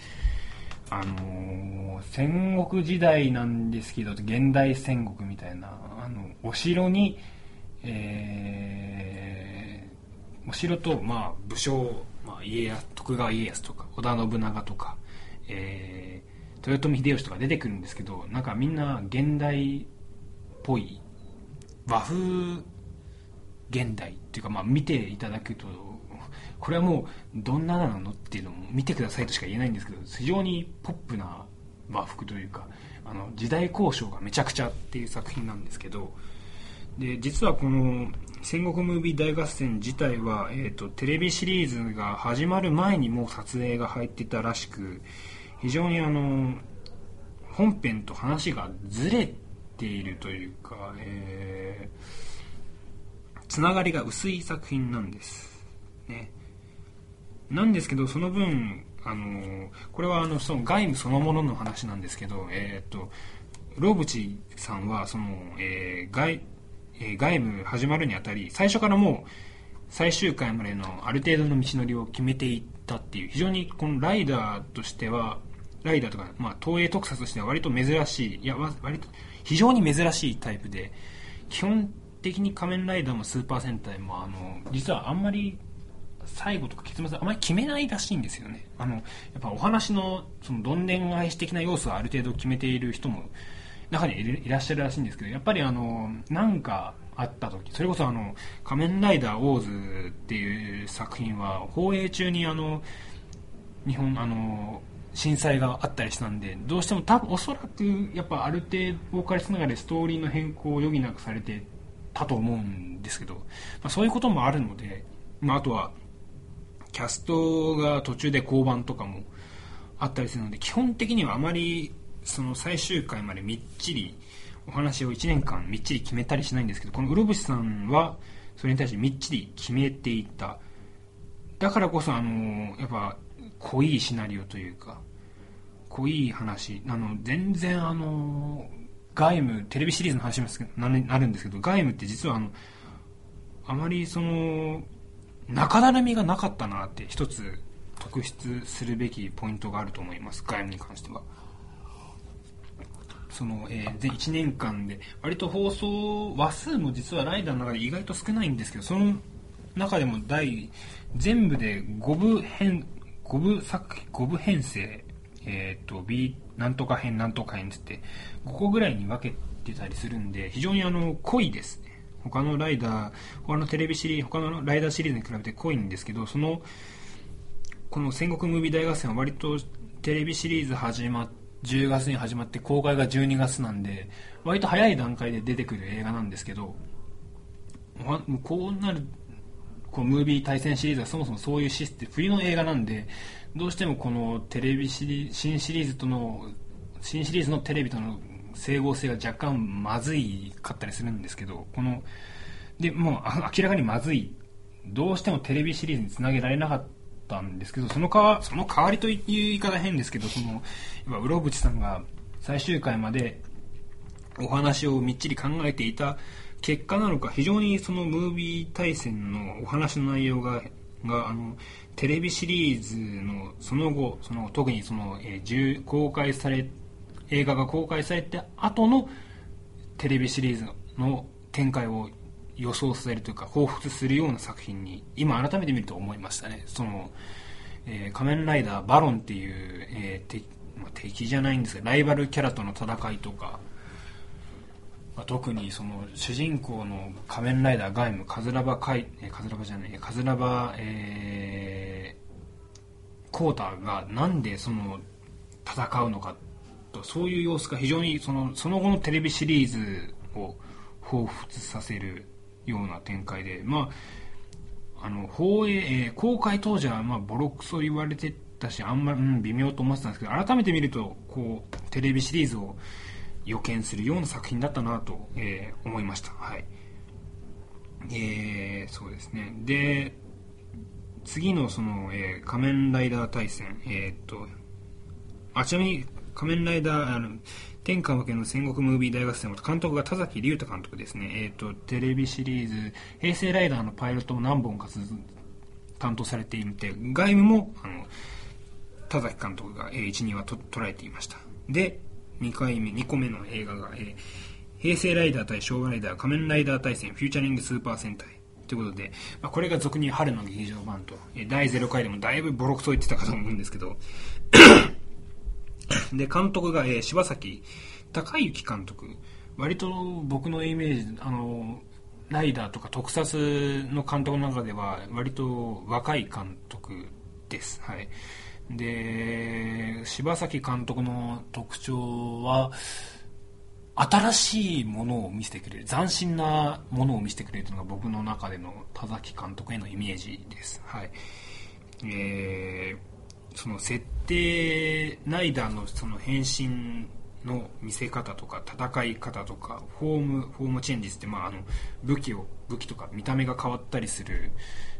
あのー戦国時代なんですけど現代戦国みたいなあのお城に、えーお城と、まあ、武将、まあ、家康徳川家康とか織田信長とか、えー豊臣秀吉とか出てくるんですけどなんかみんな現代っぽい和風現代っていうか、まあ、見ていただくとこれはもうどんななのっていうのも見てくださいとしか言えないんですけど非常にポップな和服というかあの時代交渉がめちゃくちゃっていう作品なんですけどで実はこの戦国ムービー大合戦自体は、えー、とテレビシリーズが始まる前にもう撮影が入ってたらしく非常にあの本編と話がずれているというか、えーつながりが薄い作品なんです。ね。なんですけどその分あのこれはあのその外務そのものの話なんですけどえっ、とロブチさんはその、えー外えー外務始まるにあたり最初からもう最終回までのある程度の道のりを決めていったっていう非常にこのライダーとしてはライダーとか、まあ、東映特撮としては割と珍しいいや割と非常に珍しいタイプで基本的に仮面ライダーもスーパー戦隊もあの実はあんまり最後とか結末あまり決めないらしいんですよね。あのやっぱお話のそのどんでん返し的な要素はある程度決めている人も中にいらっしゃるらしいんですけどやっぱりあのなんかあった時それこそあの「仮面ライダーオーズ」っていう作品は放映中にあの日本あの震災があったりしたんでどうしても多分おそらくやっぱある程度ボーカリストながらストーリーの変更を余儀なくされてたと思うんですけど、まあ、そういうこともあるので、まあ、あとはキャストが途中で降板とかもあったりするので基本的にはあまりその最終回までみっちりお話を1年間みっちり決めたりしないんですけどこの室伏さんはそれに対してみっちり決めていた。だからこそあのやっぱ濃いシナリオというか濃い話あの全然あの外務テレビシリーズの話になるなるんですけど外務って実はあのあまりその中だるみがなかったなって一つ特筆するべきポイントがあると思います。外務に関しては。その、えー、全1年間で割と放送話数も実はライダーの中で意外と少ないんですけどその中でも第全部で5部編5部作5部編成えっ、と B なんとか編なんとか編つって5個ぐらいに分けてたりするんで非常にあの濃いですね。他のライダー他のテレビシリーズ他のライダーシリーズに比べて濃いんですけどそのこの戦国ムービー大合戦は割とテレビシリーズ始まっ10月に始まって公開が12月なんで割と早い段階で出てくる映画なんですけどこうなるこうムービー対戦シリーズはそもそもそういうシステム冬の映画なんでどうしてもこのテレビシリ新シリーズとの新シリーズのテレビとの整合性が若干まずいかったりするんですけどこのでもう明らかにまずい。どうしてもテレビシリーズにつなげられなかったんですけどそのかその代わりという言い方変ですけどそのやっぱうろぶちさんが最終回までお話をみっちり考えていた結果なのか非常にそのムービー対戦のお話の内容ががあのテレビシリーズのその後その特にその、えー10公開され映画が公開された後のテレビシリーズの展開を予想させるというか彷彿するような作品に今改めて見ると思いましたね。その、えー仮面ライダーバロンっていう、えー敵まあ敵じゃないんですがライバルキャラとの戦いとかまあ、特にその主人公の仮面ライダーガイムカズラバカイえカズラバじゃないカズラバえー、コータがなんでその戦うのかとそういう様子が非常にそのその後のテレビシリーズを彷彿させるような展開でまああの放映、えー公開当時はまあボロクソ言われてたしあんまり、うん、微妙と思ってたんですけど改めて見るとこうテレビシリーズを予見するような作品だったなと、えー思いました。はい。えーそうですね。で、次のその、えー仮面ライダー対戦、えーっと、あ、ちなみに、仮面ライダー、あの、天下分けの戦国ムービー大合戦と監督が田崎隆太監督ですね。えっ、と、テレビシリーズ、平成ライダーのパイロットも何本か担当されていて、外務も、あの、田崎監督が、えー、1、2話と捉えていました。で、2回目、2個目の映画が、えー、平成ライダー対昭和ライダー仮面ライダー対戦フューチャリングスーパー戦隊ということで、まあ、これが俗に春の劇場版と、えー、第0回でもだいぶボロクソ言ってたかと思うんですけど、で、監督が、えー、柴崎隆之監督。割と僕のイメージ、あの、ライダーとか特撮の監督の中では割と若い監督です。はい。で、柴崎監督の特徴は、新しいものを見せてくれる、斬新なものを見せてくれるというのが僕の中での田崎監督へのイメージです。はい。えー、その設定、ナイダーのその変身の見せ方とか戦い方とかフォームフォームチェンジって、まあ、あの武器を武器とか見た目が変わったりする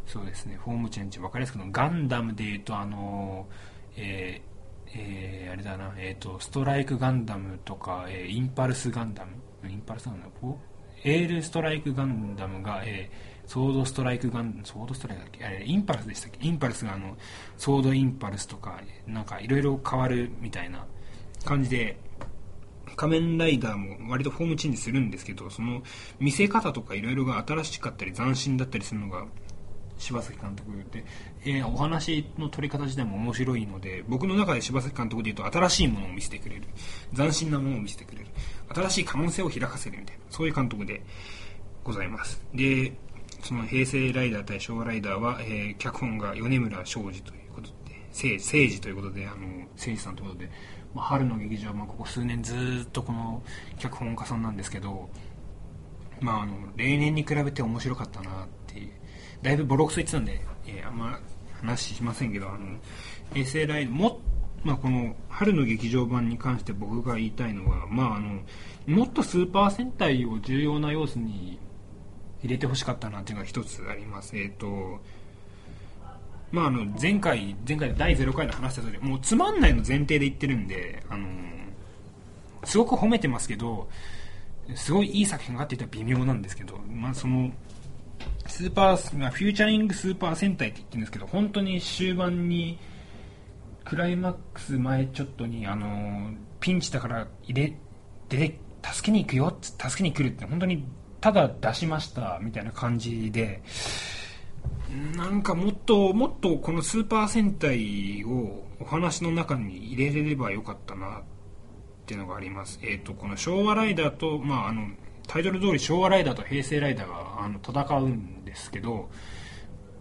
そうですねフォームチェンジ分かりやすくガンダムでいうとあのえー、えー、あれだな、えーと、ストライクガンダムとか、えー、インパルスガンダムインパルスガンダムエールストライクガンダムが、えー、ソードストライクガンソードストライクだっけ？あれインパルスでしたっけ？インパルスがあのソードインパルスとかなんかいろいろ変わるみたいな感じで仮面ライダーも割とフォームチェンジするんですけど、その見せ方とかいろいろが新しかったり斬新だったりするのが柴崎監督で、えー、お話の撮り方自体も面白いので、僕の中で柴崎監督で言うと新しいものを見せてくれる。斬新なものを見せてくれる。新しい可能性を開かせるみたいな、そういう監督でございます。で、その平成ライダー対昭和ライダーは、えー、脚本が米村昌司ということで、誠治ということで、あの、誠治さんということで、まあ、春の劇場はここ数年ずっとこの脚本家さんなんですけど、まあ、あの例年に比べて面白かったなっていうだいぶボロクソ言ってたんで、えー、あんま話しませんけどあの平成ライドも、まあ、この春の劇場版に関して僕が言いたいのは、まあ、あのもっとスーパー戦隊を重要な要素に入れてほしかったなっていうのが一つあります。えっ、ー、とまあ、あの前回前回第0回で話した通りもうつまんないの前提で言ってるんで、あのすごく褒めてますけどすごいいい作品があって言ったら微妙なんですけど、まあ、そのスーパー、まあ、フューチャリングスーパー戦隊って言ってるんですけど本当に終盤にクライマックス前ちょっとに、あのピンチだから入れで助けに行くよ助けに来るって本当にただ出しましたみたいな感じでなんかもっともっとこのスーパー戦隊をお話の中に入れれればよかったなっていうのがあります。えっ、ー、と、この昭和ライダーと、まあ、あの、タイトル通り昭和ライダーと平成ライダーがあの戦うんですけど、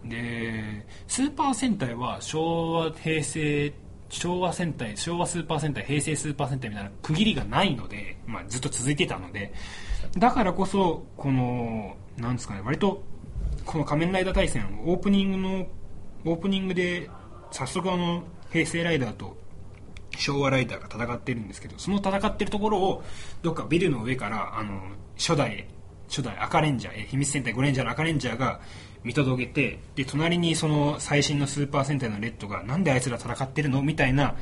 で、スーパー戦隊は昭和、平成、昭和戦隊、昭和スーパー戦隊、平成スーパー戦隊みたいな区切りがないので、まあ、ずっと続いてたので、だからこそ、この、なんですかね、割とこの仮面ライダー対戦、オープニングの、オープニングで、早速あの、平成ライダーと昭和ライダーが戦ってるんですけど、その戦ってるところを、どっかビルの上から、あの、初代、初代赤レンジャー、秘密戦隊5レンジャーの赤レンジャーが見届けて、で、隣にその最新のスーパー戦隊のレッドが、なんであいつら戦ってるの？みたいな、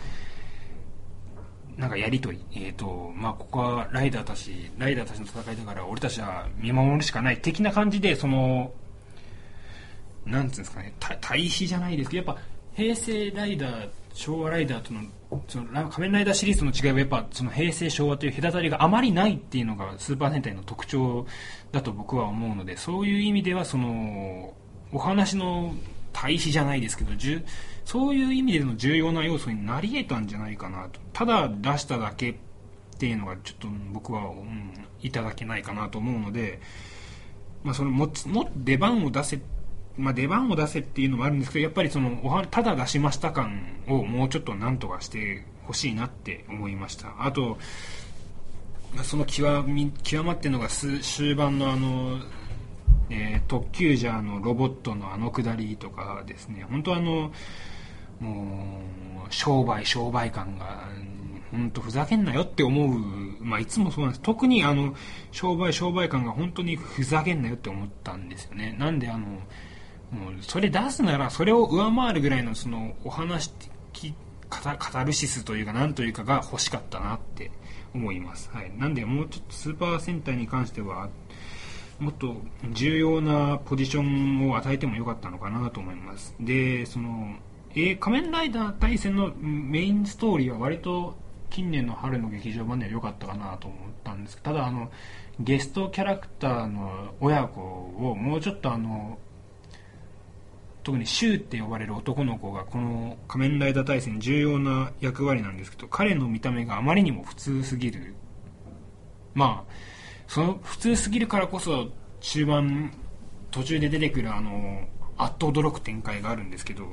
なんかやりとり、えっ、ー、と、まあ、ここはライダーたち、ライダーたちの戦いだから、俺たちは見守るしかない。的な感じで、その、なんつうんですかね、対比じゃないですけど、やっぱ平成ライダー、昭和ライダーとのその仮面ライダーシリーズの違いはやっぱその平成昭和という隔たりがあまりないっていうのがスーパー戦隊の特徴だと僕は思うのでそういう意味ではそのお話の対比じゃないですけどそういう意味での重要な要素になり得たんじゃないかなと。ただ出しただけっていうのがちょっと僕は、うん、いただけないかなと思うので、まあ、そのもも出番を出せまあ、出番を出せっていうのもあるんですけどやっぱりそのおはただ出しました感をもうちょっとなんとかしてほしいなって思いました。あとその極み極まってるのが終盤のあの、えー、特急ジャーのロボットのあのくだりとかですね。本当あのもう商売商売感が本当ふざけんなよって思う、まあ、いつもそうなんです。特にあの商売商売感が本当にふざけんなよって思ったんですよね。なんであのもうそれ出すならそれを上回るぐらいのそのお話カタカタルシスというかなんというかが欲しかったなって思います、はい、なんでもうちょっとスーパー戦隊に関してはもっと重要なポジションを与えてもよかったのかなと思います。でその、えー仮面ライダー対戦のメインストーリーは割と近年の春の劇場版では良かったかなと思ったんですけどただあのゲストキャラクターの親子をもうちょっとあの特にシューって呼ばれる男の子がこの仮面ライダー対戦重要な役割なんですけど彼の見た目があまりにも普通すぎる。まあその普通すぎるからこそ中盤途中で出てくるあのあっと驚く展開があるんですけど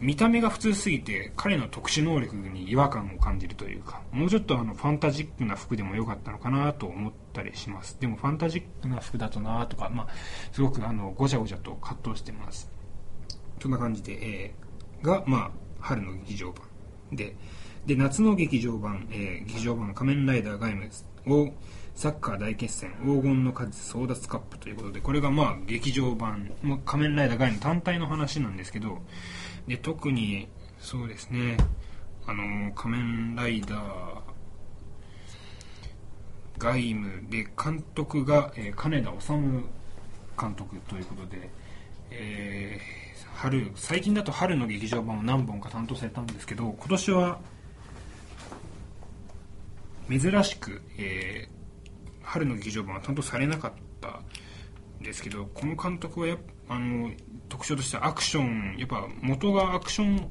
見た目が普通すぎて彼の特殊能力に違和感を感じるというかもうちょっとあのファンタジックな服でもよかったのかなと思ったりします。でもファンタジックな服だとなとか、まあ、すごくあのごちゃごちゃと葛藤してます。そんな感じで、えーが、まあ、春の劇場版でで夏の劇場版、えー劇場版仮面ライダーガイムをサッカー大決戦黄金の果実争奪カップということでこれがまあ劇場版まあ仮面ライダーガイム単体の話なんですけどで特にそうですねあの仮面ライダーガイムで監督が、えー金田治監督ということで、えー春最近だと春の劇場版を何本か担当されたんですけど今年は珍しく、えー春の劇場版は担当されなかったんですけどこの監督はやあの特徴としてはアクションやっぱ元がアクション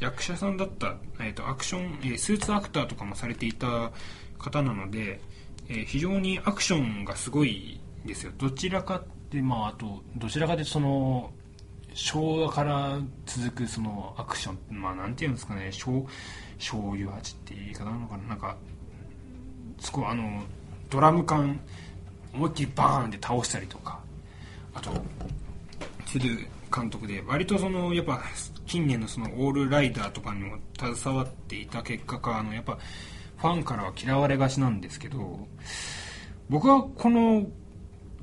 役者さんだった、えー、とアクション、えースーツアクターとかもされていた方なので、えー非常にアクションがすごいですよ。どちらかってまああとどちらかでその昭和から続くそのアクションまあなんていうんですかね醤醤油味って言い方なのかな。なんかすごいあのドラム缶思いっきりバーンって倒したりとか。あとする監督で割とそのやっぱ近年のそのオールライダーとかにも携わっていた結果かあのやっぱファンからは嫌われがちなんですけど僕はこの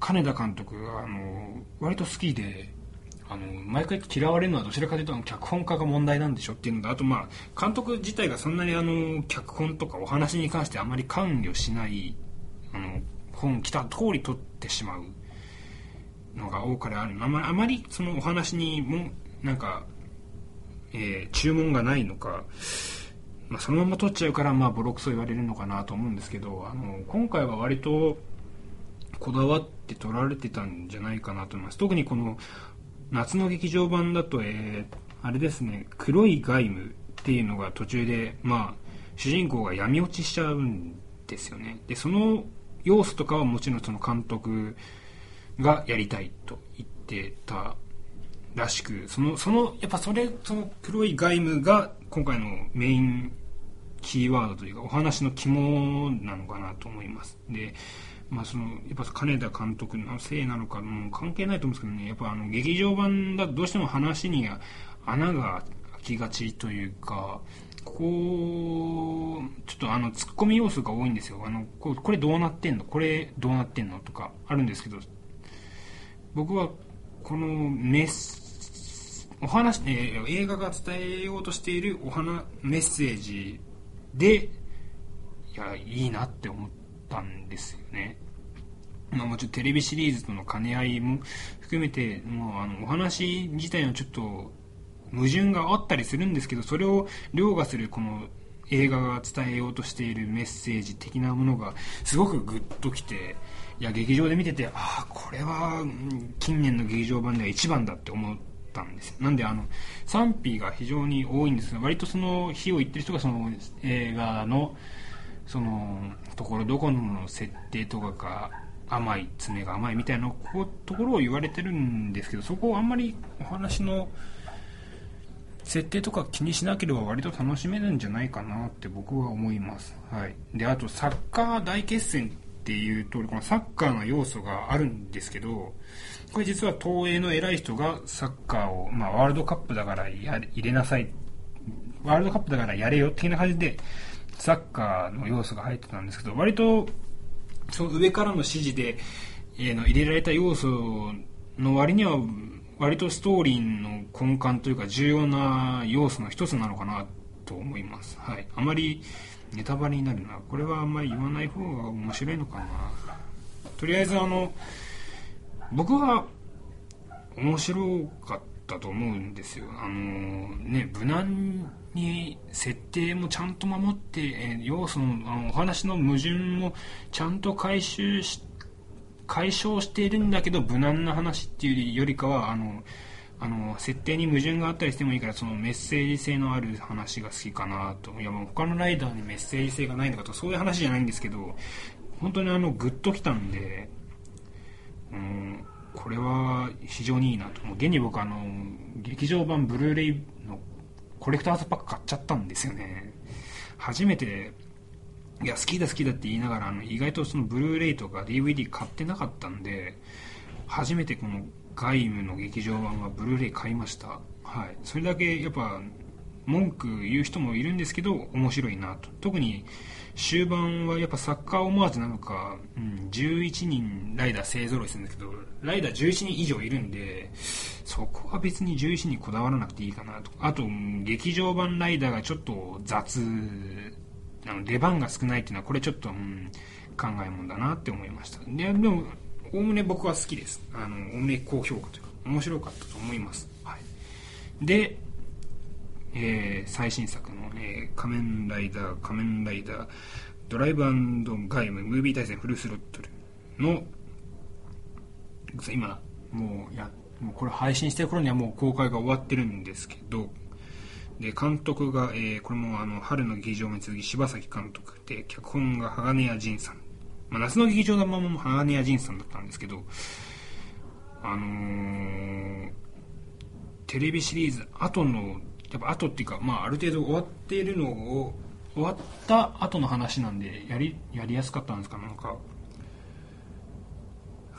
金田監督があの割と好きであの毎回嫌われるのはどちらかというとあの脚本家が問題なんでしょっていうのとあとまあ監督自体がそんなにあの脚本とかお話に関してあまり関与しないあの本来た通り撮ってしまうのが多かれある。あまあまりそのお話にもなんか、えー注文がないのか、まあ、そのまま撮っちゃうからまあボロクソ言われるのかなと思うんですけどあの今回は割とこだわって撮られてたんじゃないかなと思います。特にこの夏の劇場版だと、えーあれですね黒いガイムっていうのが途中でまあ主人公が闇落ちしちゃうんですよね。でその要素とかはもちろんその監督がやりたいと言ってたらしくそのそのやっぱそれその黒いガイムが今回のメインキーワードというかお話の肝なのかなと思います。でまあそのやっぱ金田監督のせいなのかもう関係ないと思うんですけどね。やっぱあの劇場版だとどうしても話に穴が開きがちというかここちょっとあのツッコミ要素が多いんですよ。あのここれどうなってんの？これどうなってんの？とかあるんですけど僕はこのメスお話、えー映画が伝えようとしているお話メッセージでいやいいなって思ってたんですよね。まあ、もちろんテレビシリーズとの兼ね合いも含めてもうあのお話自体のちょっと矛盾があったりするんですけどそれを凌駕するこの映画が伝えようとしているメッセージ的なものがすごくグッときていや劇場で見ててああこれは近年の劇場版では一番だって思ったんですよなんであの賛否が非常に多いんですが割とその非を言ってる人がその映画のそのところどこの設定とかが甘い爪が甘いみたいなところを言われてるんですけどそこをあんまりお話の設定とか気にしなければ割と楽しめるんじゃないかなって僕は思います、はい、であとサッカー大決戦っていう通りこのサッカーの要素があるんですけどこれ実は東映の偉い人がサッカーを、まあ、ワールドカップだからやれ入れなさい。ワールドカップだからやれよ的な感じでサッカーの要素が入ってたんですけど割とその上からの指示で、えーの入れられた要素の割には割とストーリーの根幹というか重要な要素の一つなのかなと思います。はい。あまりネタバレになるな。これはあんまり言わない方が面白いのかな。とりあえずあの、僕は面白かったと思うんですよ。あのね、無難に設定もちゃんと守って、え要素のあのお話の矛盾もちゃんと回収し解消しているんだけど無難な話っていうよりかはあのあの設定に矛盾があったりしてもいいからそのメッセージ性のある話が好きかなと。いやもう他のライダーにメッセージ性がないのかとそういう話じゃないんですけど本当にあのグッときたんで、うん、これは非常にいいなと。もう現に僕あの劇場版ブルーレイのコレクターズパック買っちゃったんですよね。初めていや好きだ好きだって言いながらあの意外とそのブルーレイとか DVD 買ってなかったんで初めてこの外務の劇場版はブルーレイ買いました。はい。それだけやっぱ文句言う人もいるんですけど面白いなと。特に終盤はやっぱサッカー思わずなのか、うん、11人ライダー勢ぞろいするんですけどライダー11人以上いるんでそこは別に11人にこだわらなくていいかなと。あと劇場版ライダーがちょっと雑あの出番が少ないっていうのはこれちょっと、うん、考えもんだなって思いました。ででもおおむね僕は好きです。あのおおむね高評価というか面白かったと思います、はい、でえー、最新作の、えー、仮面ライダー、仮面ライダー、ドライブガイム、ムービー対戦フルスロットルの、今、もうや、もうこれ配信してる頃にはもう公開が終わってるんですけど、で、監督が、えー、これもあの、春の劇場に続き柴崎監督で、脚本が鋼谷仁さん。まあ、夏の劇場のままも鋼谷仁さんだったんですけど、あのー、テレビシリーズ後のやっぱ後っていうか、まあ、ある程度終わっているのを終わった後の話なんでやりやりやすかったんですかなんか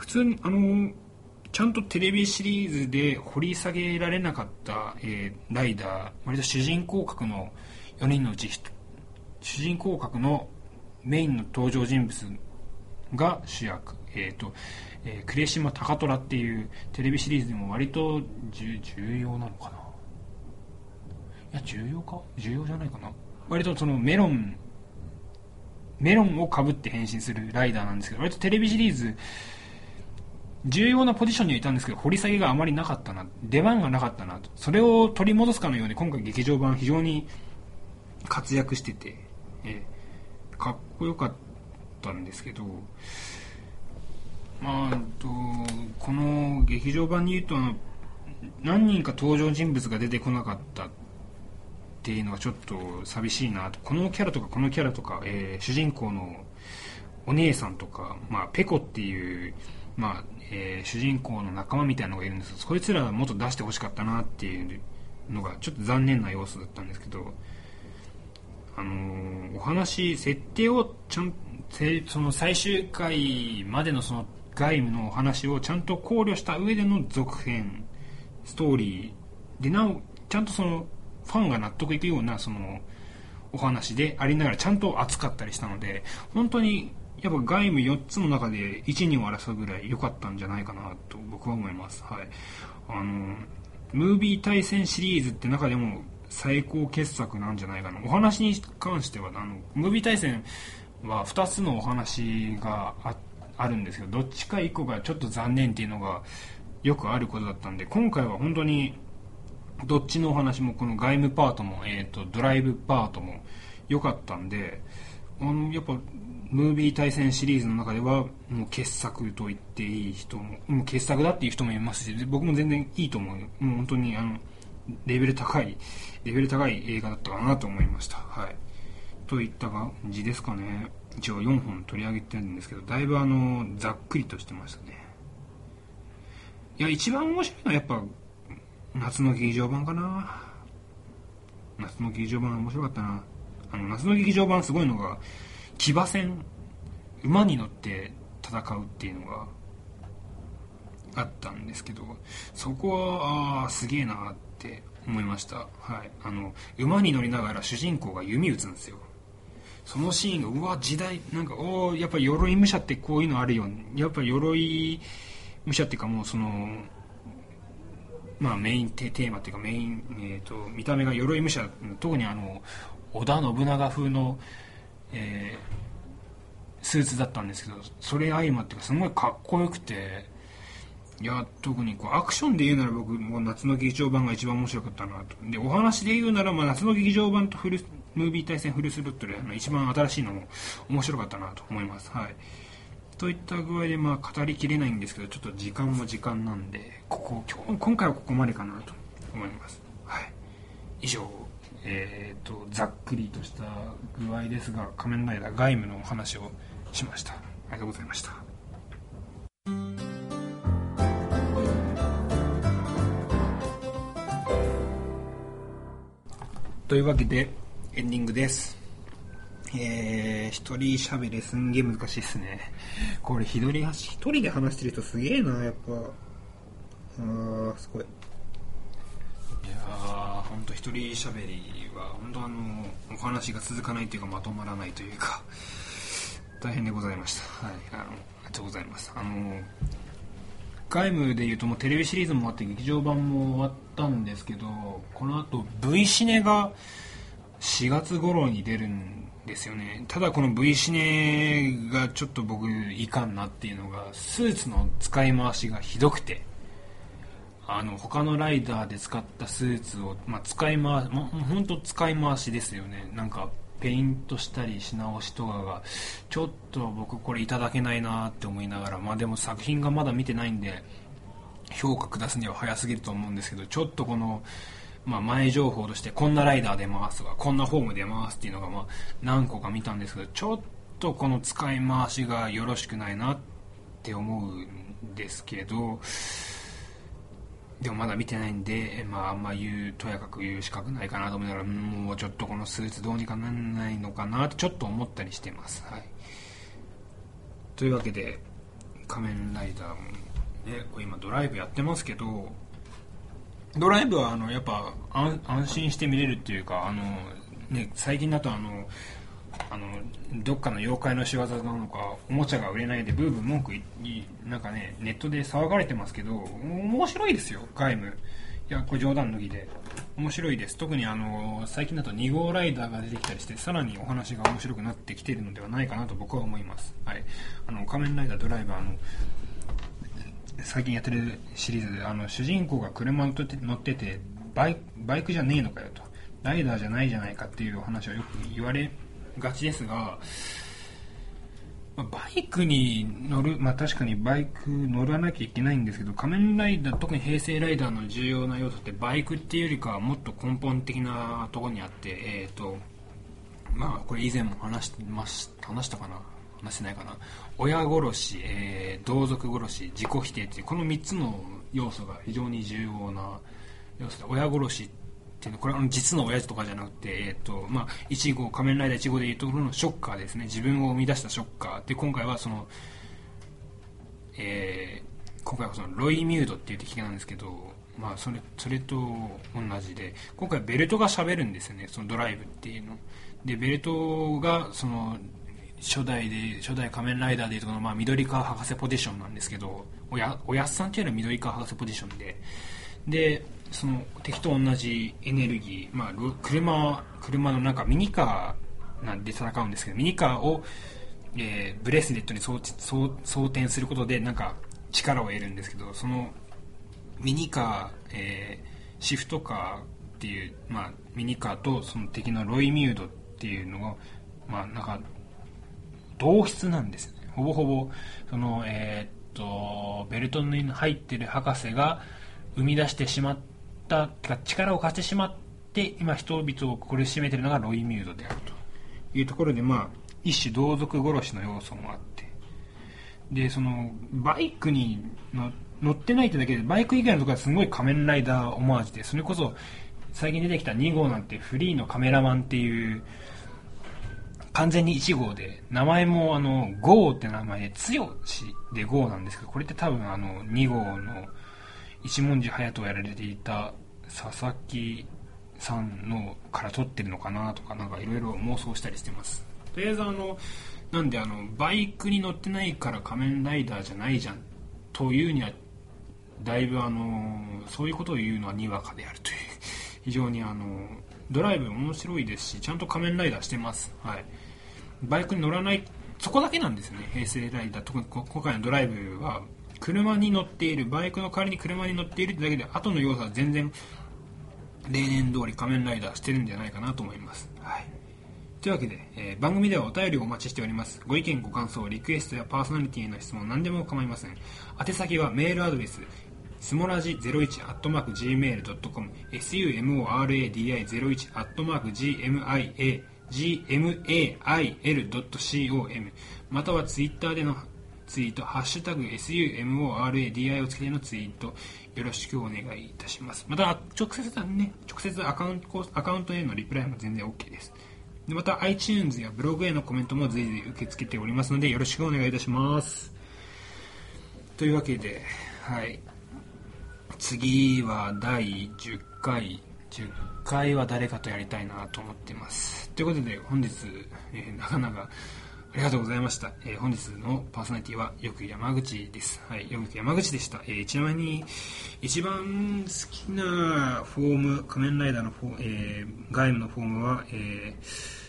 普通にあのちゃんとテレビシリーズで掘り下げられなかった、えー、ライダー割と主人公格の4人のうち主人公格のメインの登場人物が主役、えーとえー、呉島高虎っていうテレビシリーズでも割と重要なのかな。いや重要か？重要じゃないかな。割とそのメロンメロンをかぶって変身するライダーなんですけど割とテレビシリーズ重要なポジションにはいたんですけど掘り下げがあまりなかったな出番がなかったなと。それを取り戻すかのように今回劇場版非常に活躍してて、えかっこよかったんですけどまあとこの劇場版に言うと何人か登場人物が出てこなかったっていうのはちょっと寂しいなと。このキャラとかこのキャラとか、えー、主人公のお姉さんとか、まあ、ペコっていう、まあえー、主人公の仲間みたいなのがいるんですけどそいつらはもっと出してほしかったなっていうのがちょっと残念な要素だったんですけど、あのー、お話設定をちゃんその最終回までのその外務のお話をちゃんと考慮した上での続編ストーリーでなおちゃんとそのファンが納得いくようなそのお話でありながらちゃんと熱かったりしたので本当にやっぱ外務4つの中で1、2を争うぐらい良かったんじゃないかなと僕は思います。はい。あの、ムービー対戦シリーズって中でも最高傑作なんじゃないかな。お話に関しては、あの、ムービー対戦は2つのお話がああるんですけど、どっちか1個がちょっと残念っていうのがよくあることだったんで、今回は本当にどっちのお話もこの外務パートも、えーと、ドライブパートも良かったんでやっぱムービー対戦シリーズの中ではもう傑作と言っていい人ももう傑作だっていう人もいますし僕も全然いいと思うもう本当にあのレベル高いレベル高い映画だったかなと思いました。はい。といった感じですかね。一応4本取り上げてるんですけどだいぶあのざっくりとしてましたね。いや一番面白いのはやっぱ夏の劇場版かな。夏の劇場版面白かったな。あの夏の劇場版すごいのが騎馬戦馬に乗って戦うっていうのがあったんですけどそこはああすげえなって思いました。はい。あの馬に乗りながら主人公が弓打つんですよ。そのシーンがうわ時代なんかおおやっぱ鎧武者ってこういうのあるよやっぱ鎧武者っていうかもうそのまあ、メインテーマっていうかメイン、えーと、見た目が鎧武者特にあの織田信長風の、えー、スーツだったんですけどそれ相まってすごいかっこよくていや特にこうアクションで言うなら僕も夏の劇場版が一番面白かったなと。でお話で言うなら、まあ、夏の劇場版とフルムービー対戦フルスロットルの一番新しいのも面白かったなと思います。はい。といった具合でまあ語りきれないんですけどちょっと時間も時間なんでここ今今回はここまでかなと思います。はい。以上。えーと、ざっくりとした具合ですが仮面ライダー外務のお話をしましたありがとうございましたというわけでエンディングですえー、一人喋りすんげえ難しいっすね。これ一人、一人で話してる人すげえな、やっぱ。あー、すごい。ー、ほんと一人喋りは、本当あの、お話が続かないというかまとまらないというか、大変でございました。はい、あの、ありがとうございます。あの、外務でいうともうテレビシリーズもあって劇場版も終わったんですけど、この後 V シネが4月頃に出るんですよね。ただこの V シネがちょっと僕いかんなっていうのが、スーツの使い回しがひどくて、あの他のライダーで使ったスーツを、まあ、使い回し、まあ、本当使い回しですよね。なんかペイントしたりし直しとかがちょっと僕これいただけないなって思いながらまあでも作品がまだ見てないんで評価下すには早すぎると思うんですけどちょっとこの、まあ、前情報としてこんなライダー出ますとかこんなホーム出ますっていうのがまあ何個か見たんですけどちょっとこの使い回しがよろしくないなって思うんですけどでもまだ見てないんで、まあ、あんま言う、とやかく言う資格ないかなと思いながら、もうちょっとこのスーツどうにかならないのかなってちょっと思ったりしてます。はい。というわけで、仮面ライダーも、ね、これ今ドライブやってますけど、ドライブはあのやっぱ安心して見れるっていうか、あの、ね、最近だとあの、あのどっかの妖怪の仕業なのかおもちゃが売れないでブーブー文句なんかねネットで騒がれてますけど面白いですよ外務いやこれ冗談脱ぎで。面白いです。特にあの最近だと2号ライダーが出てきたりしてさらにお話が面白くなってきているのではないかなと僕は思います、はい、あの仮面ライダードライバーの最近やってるシリーズであの主人公が車乗って乗っててバイバイクじゃねえのかよと。ライダーじゃないじゃないかっていうお話をよく言われがちですが、ま、バイクに乗る、まあ、確かにバイク乗らなきゃいけないんですけど仮面ライダー特に平成ライダーの重要な要素ってバイクっていうよりかはもっと根本的なところにあって、えーとまあ、これ以前も話してます話したかな？話してないかな？親殺し、えー、同族殺し自己否定っていうこの3つの要素が非常に重要な要素で親殺しっていうのこれは実の親父とかじゃなくて、えっ、ー、と、まあ、1号、仮面ライダー1号でいうところのショッカーですね。自分を生み出したショッカー。で、今回はその、えー、今回はそのロイミュードっていう敵なんですけど、まあ、それ、それと同じで、今回ベルトが喋るんですよね、そのドライブっていうの。で、ベルトが、その、初代で、初代仮面ライダーでいうとこの、まあ、緑川博士ポジションなんですけど、おや、おやっさんっていうのは緑川博士ポジションで、で、その敵と同じエネルギー、まあ、車車の中ミニカーなんで戦うんですけどミニカーを、えー、ブレスレットに装装填することでなんか力を得るんですけどそのミニカー、えー、シフトカーっていう、まあ、ミニカーとその敵のロイミュードっていうのが、まあ、なんか同質なんですよね。ほぼほぼその、えー、っとベルトに入ってる博士が生み出してしまった力を貸してしまって今人々を苦しめているのがロイミュードであると。いうところでまあ一種同族殺しの要素もあって。でそのバイクに乗ってないってだけでバイク以外のところはすごい仮面ライダーオマージュでそれこそ最近出てきた2号なんてフリーのカメラマンっていう完全に1号で名前もあの GO って名前で強しで GO なんですけどこれって多分あの2号の一文字隼人をやられていた佐々木さんのから撮ってるのかなとかなんかいろいろ妄想したりしてます。とりあえずあのなんであのバイクに乗ってないから仮面ライダーじゃないじゃんというにはだいぶあのそういうことを言うのはにわかであるという。非常にあのドライブ面白いですしちゃんと仮面ライダーしてます、はい、バイクに乗らないそこだけなんですね。平成ライダー。特に今回のドライブは車に乗っているバイクの代わりに車に乗っているだけで後の要素は全然例年通り仮面ライダーしてるんじゃないかなと思います、はい、というわけで、えー番組ではお便りをお待ちしております。ご意見ご感想リクエストやパーソナリティへの質問何でも構いません。宛先はメールアドレススモラジ01アットマーク Gmail.com sumoradi01 アットマーク GMIA gmail.com またはツイッターでのツイート、ハッシュタグ SUMORADI をつけてのツイート、よろしくお願いいたします。また、直接だね、直接アカウント、アカウントへのリプライも全然 OK です。でまた、iTunes やブログへのコメントも随時受け付けておりますので、よろしくお願いいたします。というわけで、はい。次は第10回10回は誰かとやりたいなと思ってますということで本日、えーなかなかありがとうございました、えー本日のパーソナリティはよく山口です。はいよく山口でした、えーちなみに一番好きなフォーム仮面ライダーのフォー、えー鎧武のフォームは、えー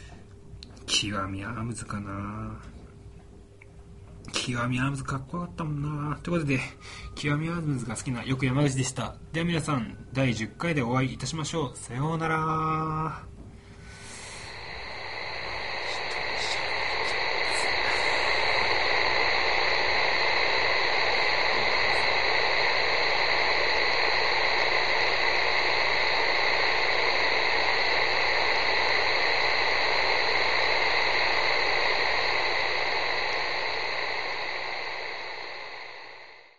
極みアームズかな。極みアームズかっこよかったもんな。ということで極みアームズが好きなよく山口でした。では皆さん第10回でお会いいたしましょう。さようなら。